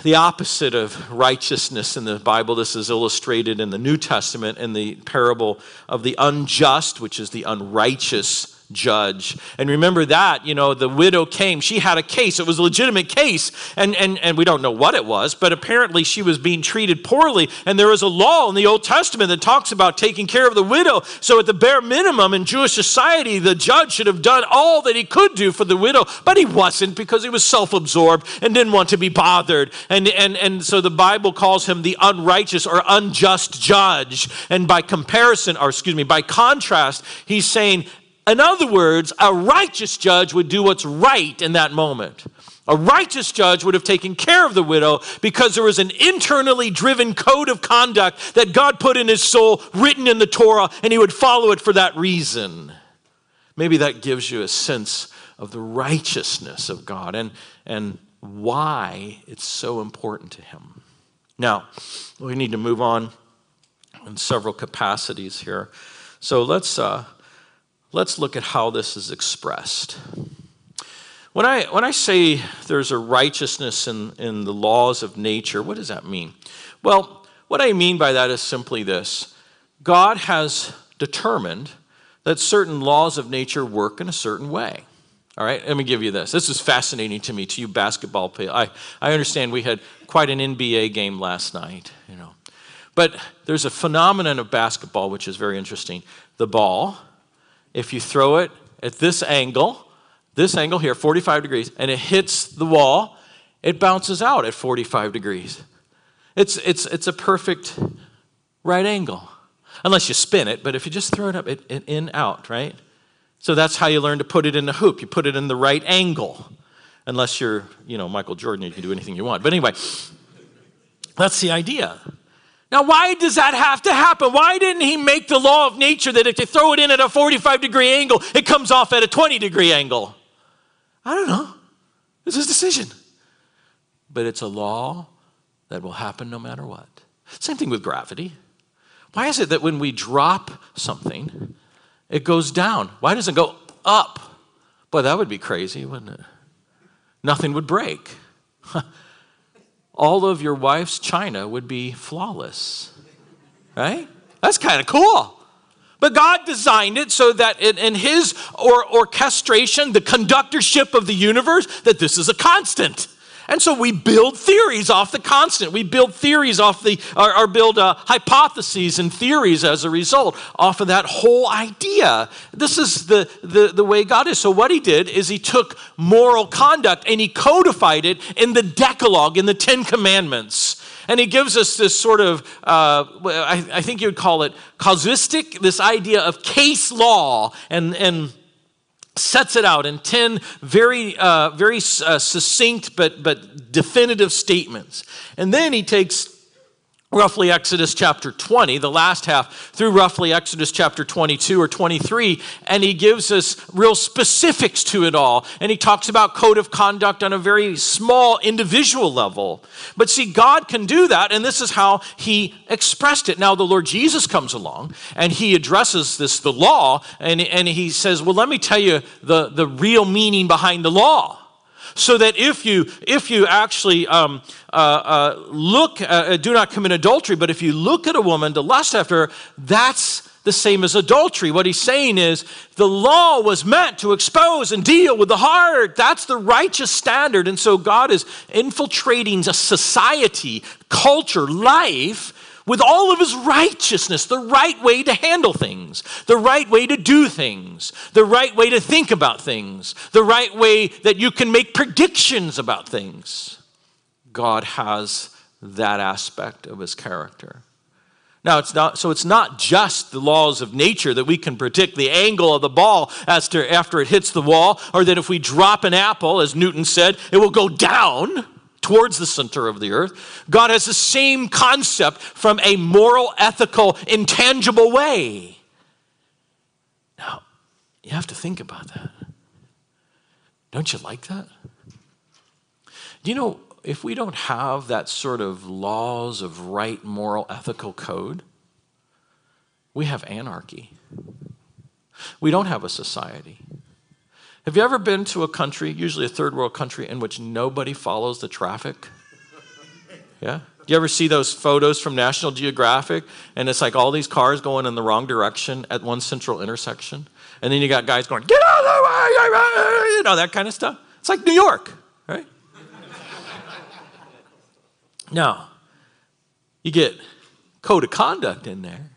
the opposite of righteousness in the Bible, this is illustrated in the New Testament in the parable of the unjust, which is the unrighteous judge. And remember that, you know, the widow came. She had a case. It was a legitimate case. And, and, and we don't know what it was, but apparently she was being treated poorly. And there is a law in the Old Testament that talks about taking care of the widow. So, at the bare minimum in Jewish society, the judge should have done all that he could do for the widow, but he wasn't because he was self absorbed and didn't want to be bothered. And, and, and so the Bible calls him the unrighteous or unjust judge. And by comparison, or excuse me, by contrast, he's saying, in other words, a righteous judge would do what's right in that moment. A righteous judge would have taken care of the widow because there was an internally driven code of conduct that God put in his soul, written in the Torah, and he would follow it for that reason. Maybe that gives you a sense of the righteousness of God and, and why it's so important to him. Now, we need to move on in several capacities here. So let's. Uh, let's look at how this is expressed. When I, when I say there's a righteousness in, in the laws of nature, what does that mean? Well, what I mean by that is simply this God has determined that certain laws of nature work in a certain way. All right, let me give you this. This is fascinating to me, to you basketball players. I, I understand we had quite an NBA game last night, you know. But there's a phenomenon of basketball which is very interesting. The ball if you throw it at this angle, this angle here, 45 degrees, and it hits the wall, it bounces out at 45 degrees. It's, it's, it's a perfect right angle, unless you spin it, but if you just throw it up, it, it in, out, right? So that's how you learn to put it in the hoop. You put it in the right angle, unless you're, you know, Michael Jordan, you can do anything you want. But anyway, that's the idea. Now, why does that have to happen? Why didn't he make the law of nature that if you throw it in at a 45 degree angle, it comes off at a 20 degree angle? I don't know. It's his decision. But it's a law that will happen no matter what. Same thing with gravity. Why is it that when we drop something, it goes down? Why doesn't it go up? Boy, that would be crazy, wouldn't it? Nothing would break. all of your wife's china would be flawless. Right? That's kind of cool. But God designed it so that in, his or orchestration, the conductorship of the universe, that this is a constant. And so we build theories off the constant. We build theories off the, or, or build uh, hypotheses and theories as a result off of that whole idea. This is the, the, the way God is. So what he did is he took moral conduct and he codified it in the Decalogue, in the Ten Commandments. And he gives us this sort of, uh, I, I think you would call it casuistic, this idea of case law and, and sets it out in 10 very, uh, very uh, succinct but, but definitive statements. And then he takes roughly Exodus chapter 20, the last half, through roughly Exodus chapter 22 or 23, and he gives us real specifics to it all. And he talks about code of conduct on a very small individual level. But see, God can do that, and this is how he expressed it. Now, the Lord Jesus comes along and he addresses this, the law, and, and he says, Well, let me tell you the, the real meaning behind the law so that if you if you actually um, uh, uh, look uh, uh, do not commit adultery but if you look at a woman to lust after her that's the same as adultery. What he's saying is the law was meant to expose and deal with the heart. That's the righteous standard. And so god is infiltrating a society culture life with all of his righteousness, the right way to handle things, the right way to do things, the right way to think about things, the right way that you can make predictions about things. God has that aspect of his character. Now, it's not, so it's not just the laws of nature that we can predict the angle of the ball as to after it hits the wall, or that if we drop an apple, as Newton said, it will go down towards the center of the earth. God has the same concept from a moral, ethical, intangible way. Now, you have to think about that. Don't you like that? Do you know if we don't have that sort of laws of right, moral, ethical code, we have anarchy. We don't have a society. Have you ever been to a country, usually a third world country, in which nobody follows the traffic? Yeah? Do you ever see those photos from National Geographic? And it's like all these cars going in the wrong direction at one central intersection. And then you got guys going, get out of the way, you know, that kind of stuff. It's like New York, right? Now, you get code of conduct in there,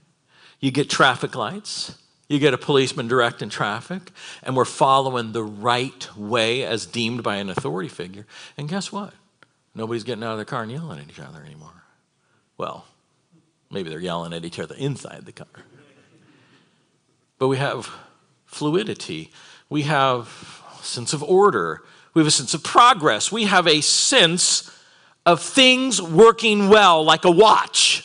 you get traffic lights, you get a policeman directing traffic, and we're following the right way as deemed by an authority figure. And guess what? Nobody's getting out of their car and yelling at each other anymore. Well, maybe they're yelling at each other inside the car. But we have fluidity, we have a sense of order, we have a sense of progress, we have a sense of things working well, like a watch.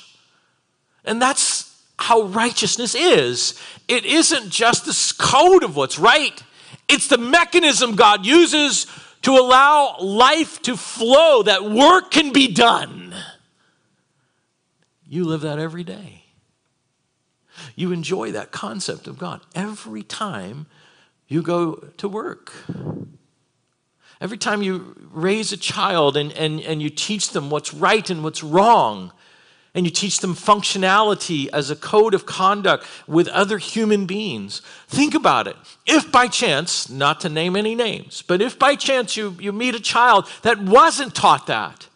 And that's how righteousness is. It isn't just the code of what's right, it's the mechanism God uses to allow life to flow, that work can be done. You live that every day. You enjoy that concept of God every time you go to work. Every time you raise a child and, and, and you teach them what's right and what's wrong, and you teach them functionality as a code of conduct with other human beings. Think about it. If by chance, not to name any names, but if by chance you, you meet a child that wasn't taught that,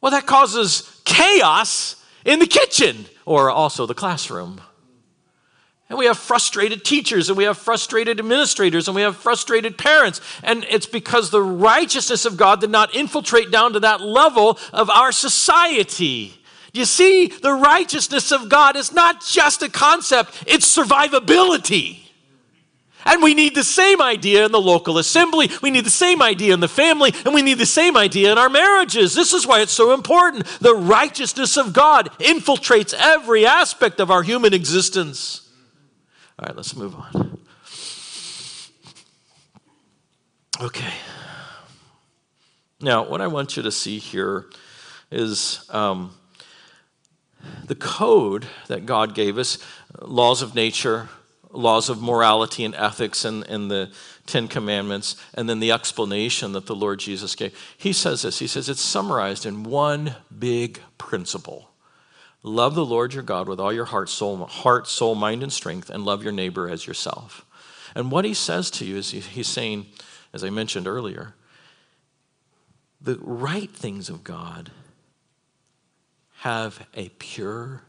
well, that causes chaos in the kitchen or also the classroom. And we have frustrated teachers, and we have frustrated administrators, and we have frustrated parents. And it's because the righteousness of God did not infiltrate down to that level of our society. You see, the righteousness of God is not just a concept, it's survivability. And we need the same idea in the local assembly. We need the same idea in the family. And we need the same idea in our marriages. This is why it's so important. The righteousness of God infiltrates every aspect of our human existence. All right, let's move on. Okay. Now, what I want you to see here is um, the code that God gave us, laws of nature, laws of morality and ethics, and, and the Ten Commandments, and then the explanation that the Lord Jesus gave. He says this He says it's summarized in one big principle. Love the Lord your God with all your heart, soul, heart, soul, mind, and strength, and love your neighbor as yourself. And what he says to you is he's saying, as I mentioned earlier, the right things of God have a pure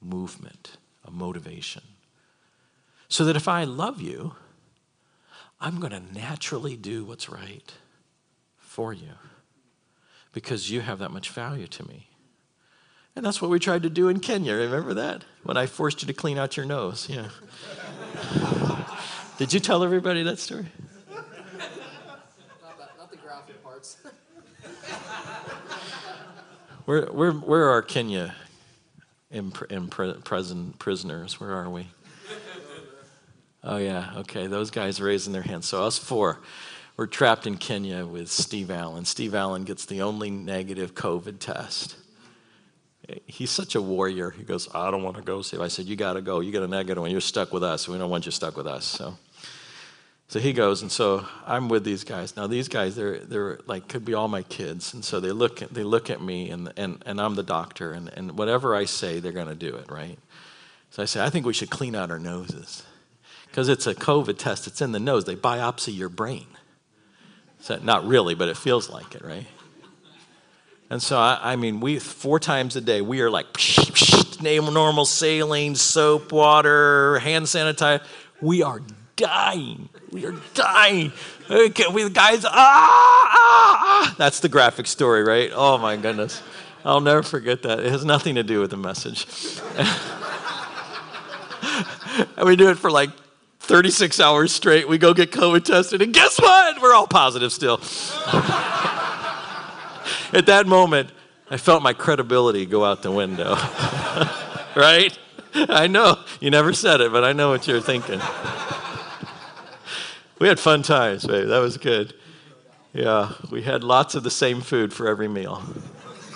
movement, a motivation. So that if I love you, I'm going to naturally do what's right for you because you have that much value to me. And that's what we tried to do in Kenya. Remember that? When I forced you to clean out your nose. Yeah. Did you tell everybody that story? Not, that, not the graphic parts. Where, where, where are Kenya in, in prison, prisoners? Where are we? Oh, yeah, okay. Those guys raising their hands. So, us four, we're trapped in Kenya with Steve Allen. Steve Allen gets the only negative COVID test. He's such a warrior. He goes, I don't want to go. Steve. I said, You got to go. You get a negative one. You're stuck with us. We don't want you stuck with us. So, so he goes, and so I'm with these guys. Now these guys, they're they're like could be all my kids, and so they look at, they look at me, and and and I'm the doctor, and and whatever I say, they're going to do it, right? So I say, I think we should clean out our noses, because it's a COVID test. It's in the nose. They biopsy your brain. So not really, but it feels like it, right? And so I, I mean, we four times a day we are like psh, psh, normal saline, soap, water, hand sanitizer. We are dying. We are dying. Okay, we the guys, ah, ah, ah. That's the graphic story, right? Oh my goodness. I'll never forget that. It has nothing to do with the message. and we do it for like 36 hours straight. We go get COVID tested, and guess what? We're all positive still. at that moment, I felt my credibility go out the window. right? I know. You never said it, but I know what you're thinking. we had fun times, babe. That was good. Yeah, we had lots of the same food for every meal.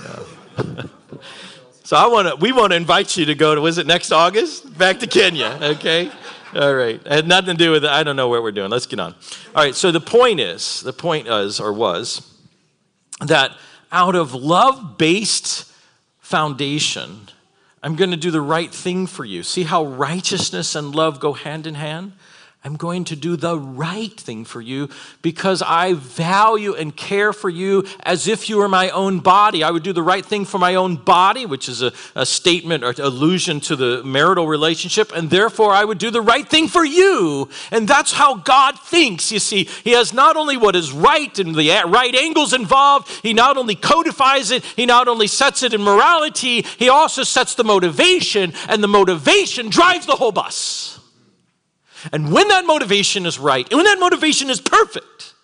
Yeah. so I want to. We want to invite you to go to. Was it next August? Back to Kenya. Okay. All right. It had nothing to do with it. I don't know what we're doing. Let's get on. All right. So the point is, the point is, or was, that out of love based foundation, I'm going to do the right thing for you. See how righteousness and love go hand in hand? I'm going to do the right thing for you because I value and care for you as if you were my own body. I would do the right thing for my own body, which is a, a statement or allusion to the marital relationship, and therefore I would do the right thing for you. And that's how God thinks. You see, He has not only what is right and the right angles involved, He not only codifies it, He not only sets it in morality, He also sets the motivation, and the motivation drives the whole bus. And when that motivation is right, and when that motivation is perfect,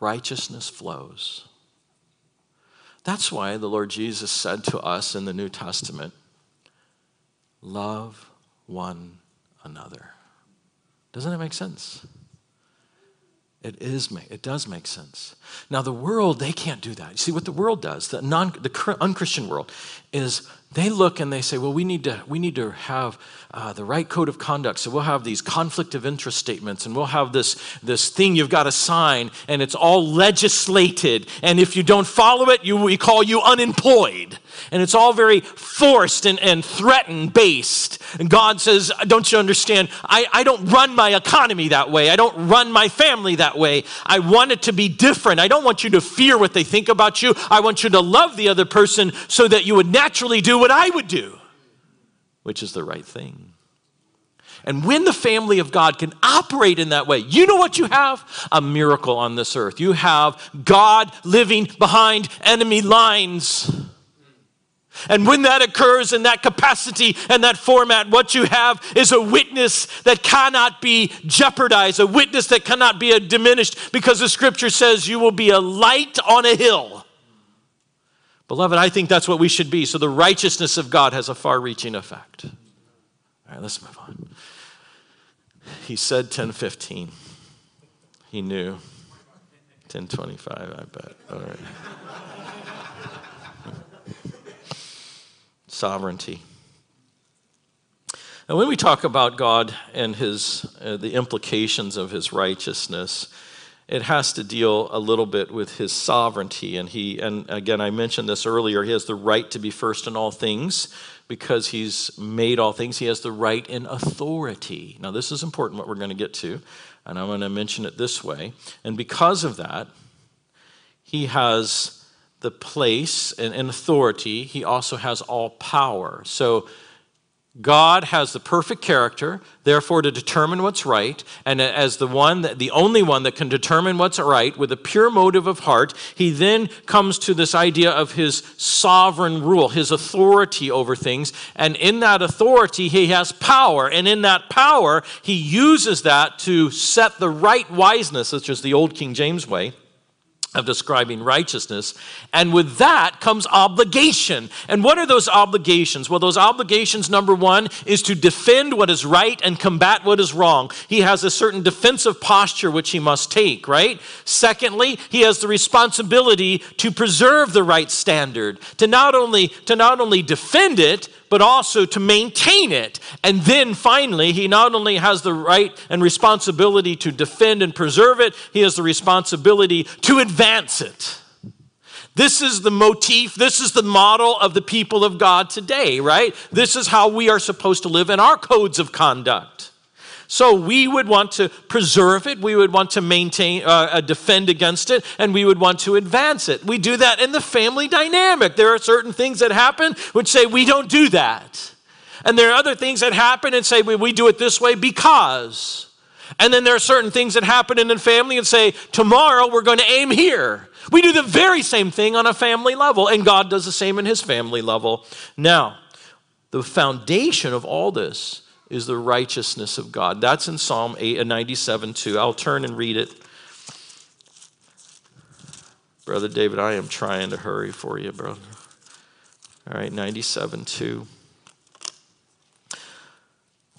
righteousness flows. That's why the Lord Jesus said to us in the New Testament, Love one another. Doesn't it make sense? It is it does make sense. Now the world they can't do that. You see what the world does, the non the unchristian world is they look and they say, well, we need to, we need to have uh, the right code of conduct. So we'll have these conflict of interest statements and we'll have this, this thing you've got to sign and it's all legislated. And if you don't follow it, you, we call you unemployed. And it's all very forced and, and threatened based. And God says, don't you understand? I, I don't run my economy that way. I don't run my family that way. I want it to be different. I don't want you to fear what they think about you. I want you to love the other person so that you would naturally do what I would do, which is the right thing. And when the family of God can operate in that way, you know what you have? A miracle on this earth. You have God living behind enemy lines. And when that occurs in that capacity and that format, what you have is a witness that cannot be jeopardized, a witness that cannot be diminished because the scripture says you will be a light on a hill. Beloved, I think that's what we should be. So the righteousness of God has a far reaching effect. All right, let's move on. He said 1015. He knew. 1025, I bet. All right. Sovereignty. And when we talk about God and his, uh, the implications of his righteousness, it has to deal a little bit with his sovereignty. And he, and again, I mentioned this earlier, he has the right to be first in all things because he's made all things. He has the right in authority. Now, this is important, what we're going to get to, and I'm going to mention it this way. And because of that, he has the place and, and authority, he also has all power. So, God has the perfect character, therefore, to determine what's right. And as the one, that, the only one that can determine what's right with a pure motive of heart, he then comes to this idea of his sovereign rule, his authority over things. And in that authority, he has power. And in that power, he uses that to set the right wiseness, which is the old King James way of describing righteousness. And with that comes obligation. And what are those obligations? Well, those obligations, number one, is to defend what is right and combat what is wrong. He has a certain defensive posture which he must take, right? Secondly, he has the responsibility to preserve the right standard, to not only, to not only defend it, but also to maintain it. And then finally, he not only has the right and responsibility to defend and preserve it, he has the responsibility to advance it. This is the motif, this is the model of the people of God today, right? This is how we are supposed to live in our codes of conduct. So we would want to preserve it, we would want to maintain, uh, uh, defend against it, and we would want to advance it. We do that in the family dynamic. There are certain things that happen which say we don't do that. And there are other things that happen and say we, we do it this way because. And then there are certain things that happen in the family and say, tomorrow we're going to aim here. We do the very same thing on a family level, and God does the same in his family level. Now, the foundation of all this is the righteousness of God. That's in Psalm 8, uh, 97 2. I'll turn and read it. Brother David, I am trying to hurry for you, brother. All right, 97 2.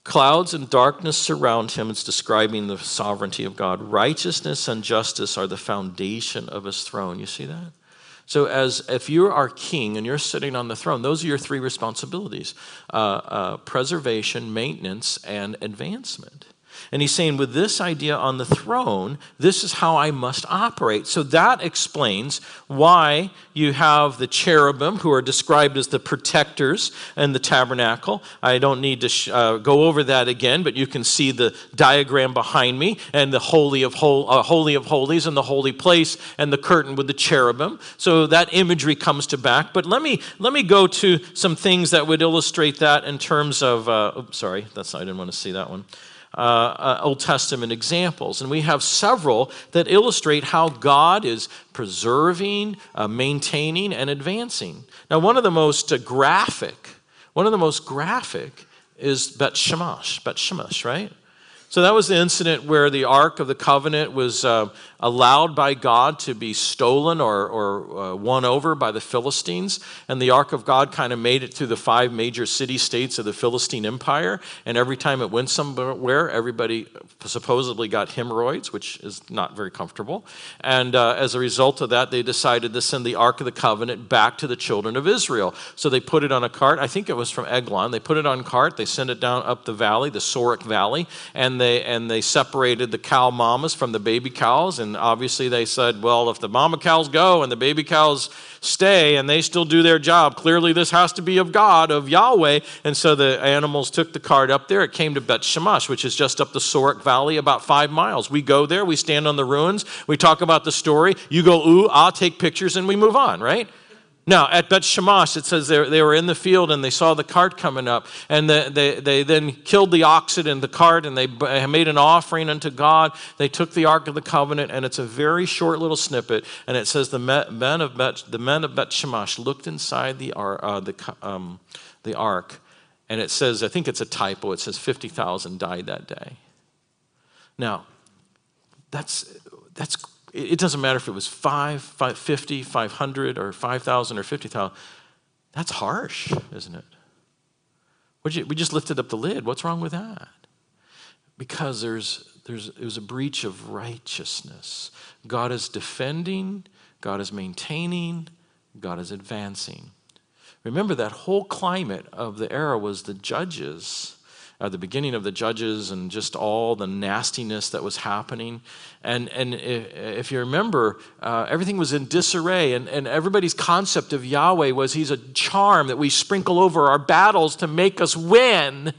Clouds and darkness surround him. It's describing the sovereignty of God. Righteousness and justice are the foundation of his throne. You see that? So, as if you are king and you're sitting on the throne, those are your three responsibilities uh, uh, preservation, maintenance, and advancement. And he's saying, with this idea on the throne, this is how I must operate. So that explains why you have the cherubim, who are described as the protectors in the tabernacle. I don't need to sh- uh, go over that again, but you can see the diagram behind me and the holy of, hol- uh, holy of holies and the holy place and the curtain with the cherubim. So that imagery comes to back. But let me let me go to some things that would illustrate that in terms of. Uh, oops, sorry, that's I didn't want to see that one uh, uh, Old Testament examples. And we have several that illustrate how God is preserving, uh, maintaining, and advancing. Now, one of the most graphic, one of the most graphic is Bet Shemesh, Bet Shemesh, right? So that was the incident where the Ark of the Covenant was uh, allowed by God to be stolen or, or uh, won over by the Philistines. And the Ark of God kind of made it through the five major city states of the Philistine Empire. And every time it went somewhere, everybody supposedly got hemorrhoids, which is not very comfortable. And uh, as a result of that, they decided to send the Ark of the Covenant back to the children of Israel. So they put it on a cart. I think it was from Eglon. They put it on a cart. They sent it down up the valley, the Sorek Valley, and they and they separated the cow mamas from the baby cows. And obviously they said, well, if the mama cows go and the baby cows stay and they still do their job, clearly this has to be of God, of Yahweh. And so the animals took the cart up there. It came to Bet Shemesh, which is just up the Sorek Valley, about five miles. We go there, we stand on the ruins, we talk about the story. You go, ooh, I'll take pictures, and we move on, right? Now, at Bet Shemesh, it says they, they were in the field and they saw the cart coming up. And the, they, they then killed the oxen in the cart and they made an offering unto God. They took the Ark of the Covenant, and it's a very short little snippet. And it says the men of Bet, the men of Bet Shemesh looked inside the, uh, the, um, the Ark. And it says, I think it's a typo, it says 50,000 died that day. Now, that's, that's it doesn't matter if it was 5, 50, 500, or 5,000 or 50,000. That's harsh, isn't it? We just lifted up the lid. What's wrong with that? Because there's, there's, it was a breach of righteousness. God is defending, God is maintaining, God is advancing. Remember, that whole climate of the era was the judges at the beginning of the Judges and just all the nastiness that was happening. And, and if you remember, uh, everything was in disarray, and, and everybody's concept of Yahweh was He's a charm that we sprinkle over our battles to make us win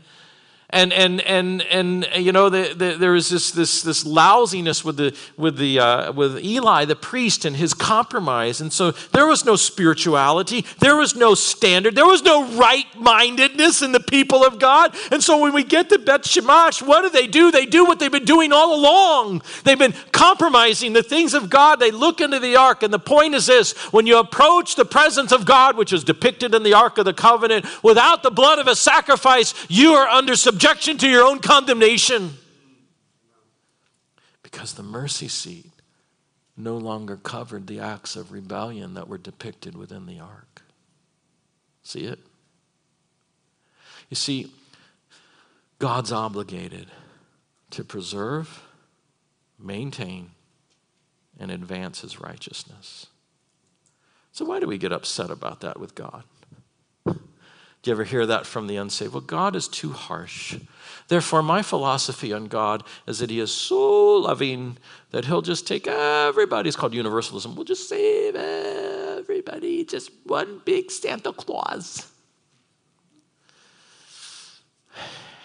and and and and you know the, the, there was this this this lousiness with the with the uh, with Eli the priest and his compromise, and so there was no spirituality, there was no standard, there was no right mindedness in the people of God, and so when we get to Bet Shemesh, what do they do? They do what they've been doing all along. They've been compromising the things of God. They look into the ark, and the point is this: when you approach the presence of God, which is depicted in the ark of the covenant, without the blood of a sacrifice, you are under subjection to your own condemnation. Because the mercy seat no longer covered the acts of rebellion that were depicted within the ark. See it? You see, God's obligated to preserve, maintain, and advance his righteousness. So, why do we get upset about that with God? Do you ever hear that from the unsaved? Well, God is too harsh. Therefore, my philosophy on God is that He is so loving that He'll just take everybody. It's called universalism. We'll just save everybody. Just one big Santa Claus.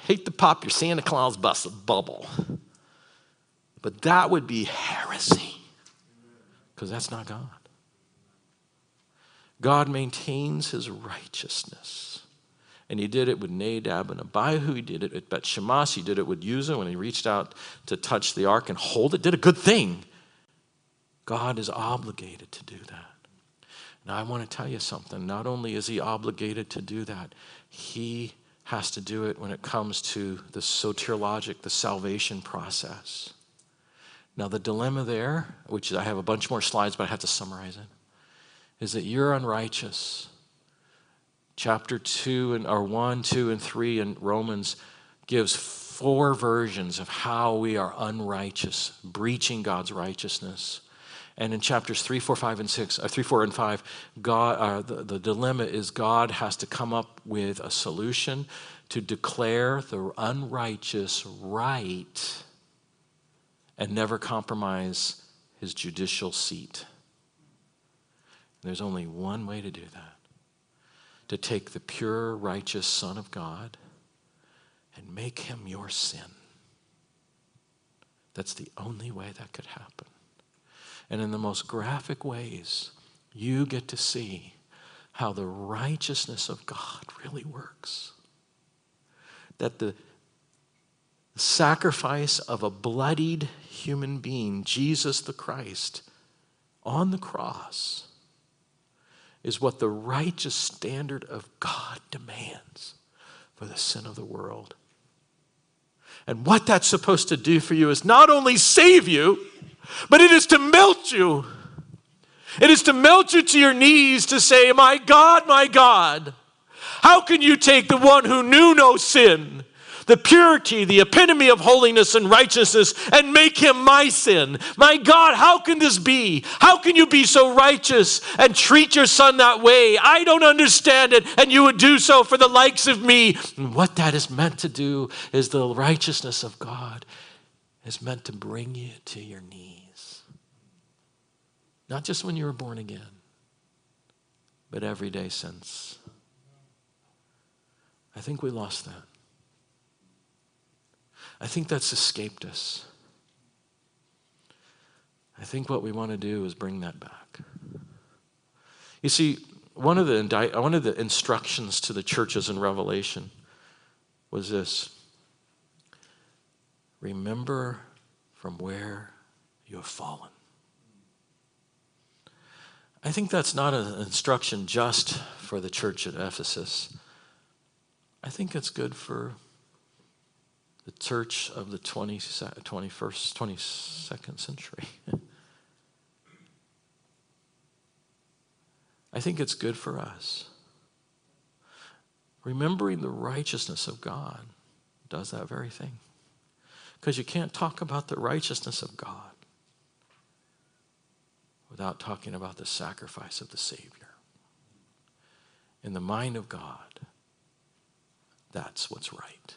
Hate to pop your Santa Claus bus bubble, but that would be heresy because that's not God. God maintains His righteousness. And he did it with Nadab and Abihu. He did it at Bet Shemesh. He did it with Uzzah when he reached out to touch the ark and hold it. Did a good thing. God is obligated to do that. Now, I want to tell you something. Not only is he obligated to do that, he has to do it when it comes to the soteriologic, the salvation process. Now, the dilemma there, which I have a bunch more slides, but I have to summarize it, is that you're unrighteous. Chapter 2 and or 1, 2, and 3 in Romans gives four versions of how we are unrighteous, breaching God's righteousness. And in chapters 3, 4, 5, and 6, uh, 3, 4, and 5, God, uh, the, the dilemma is God has to come up with a solution to declare the unrighteous right and never compromise his judicial seat. There's only one way to do that to take the pure, righteous Son of God and make him your sin. That's the only way that could happen. And in the most graphic ways, you get to see how the righteousness of God really works. That the sacrifice of a bloodied human being, Jesus the Christ, on the cross, is what the righteous standard of God demands for the sin of the world. And what that's supposed to do for you is not only save you, but it is to melt you. It is to melt you to your knees to say, My God, my God, how can you take the one who knew no sin, the purity, the epitome of holiness and righteousness, and make him my sin? My God, how can this be? How can you be so righteous and treat your son that way? I don't understand it, and you would do so for the likes of me. And what that is meant to do is the righteousness of God is meant to bring you to your knees. Not just when you were born again, but every day since. I think we lost that. I think that's escaped us. I think what we want to do is bring that back. You see, one of the, one of the instructions to the churches in Revelation was this Remember from where you have fallen. I think that's not an instruction just for the church at Ephesus. I think it's good for the church of the 20, 21st, 22nd century. I think it's good for us. Remembering the righteousness of God does that very thing. Because you can't talk about the righteousness of God without talking about the sacrifice of the Savior. In the mind of God, that's what's right.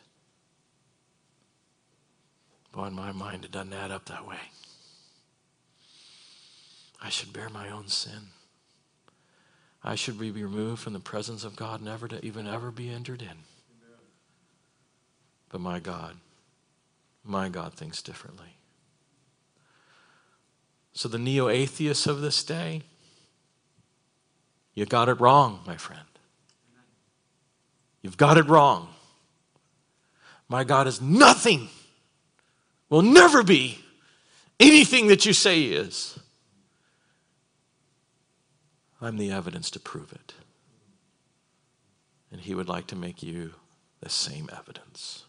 But in my mind, it doesn't add up that way. I should bear my own sin. I should be removed from the presence of God, never to even ever be entered in. But my God, my God thinks differently. So, the neo atheists of this day, you got it wrong, my friend. You've got it wrong. My God is nothing, will never be anything that you say is. I'm the evidence to prove it. And he would like to make you the same evidence.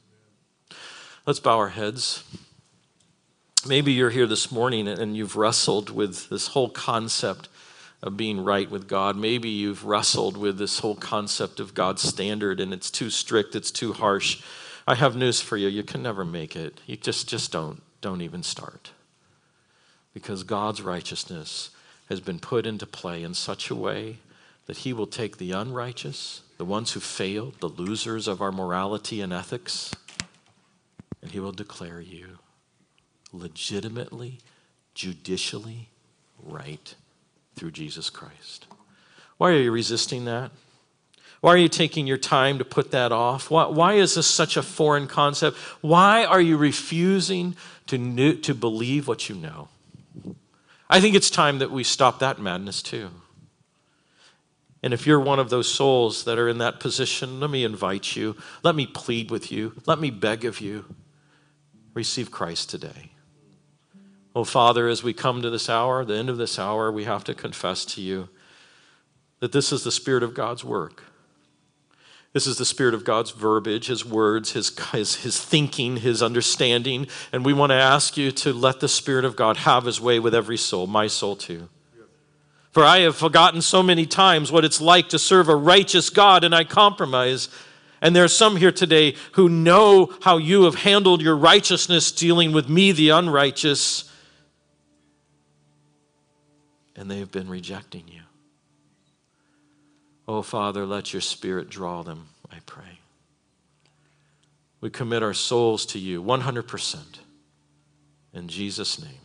Let's bow our heads. Maybe you're here this morning and you've wrestled with this whole concept of being right with God. Maybe you've wrestled with this whole concept of God's standard and it's too strict, it's too harsh. I have news for you. You can never make it. You just just don't don't even start. Because God's righteousness has been put into play in such a way that he will take the unrighteous, the ones who failed, the losers of our morality and ethics, and he will declare you legitimately, judicially right through Jesus Christ. Why are you resisting that? Why are you taking your time to put that off? Why, why is this such a foreign concept? Why are you refusing to, know, to believe what you know? I think it's time that we stop that madness too. And if you're one of those souls that are in that position, let me invite you. Let me plead with you. Let me beg of you. Receive Christ today. Oh, Father, as we come to this hour, the end of this hour, we have to confess to you that this is the Spirit of God's work. This is the Spirit of God's verbiage, His words, His, His, his thinking, His understanding. And we want to ask you to let the Spirit of God have His way with every soul, my soul too. For I have forgotten so many times what it's like to serve a righteous God, and I compromise. And there are some here today who know how you have handled your righteousness dealing with me, the unrighteous, and they have been rejecting you. Oh, Father, let your Spirit draw them, I pray. We commit our souls to you 100%. In Jesus' name.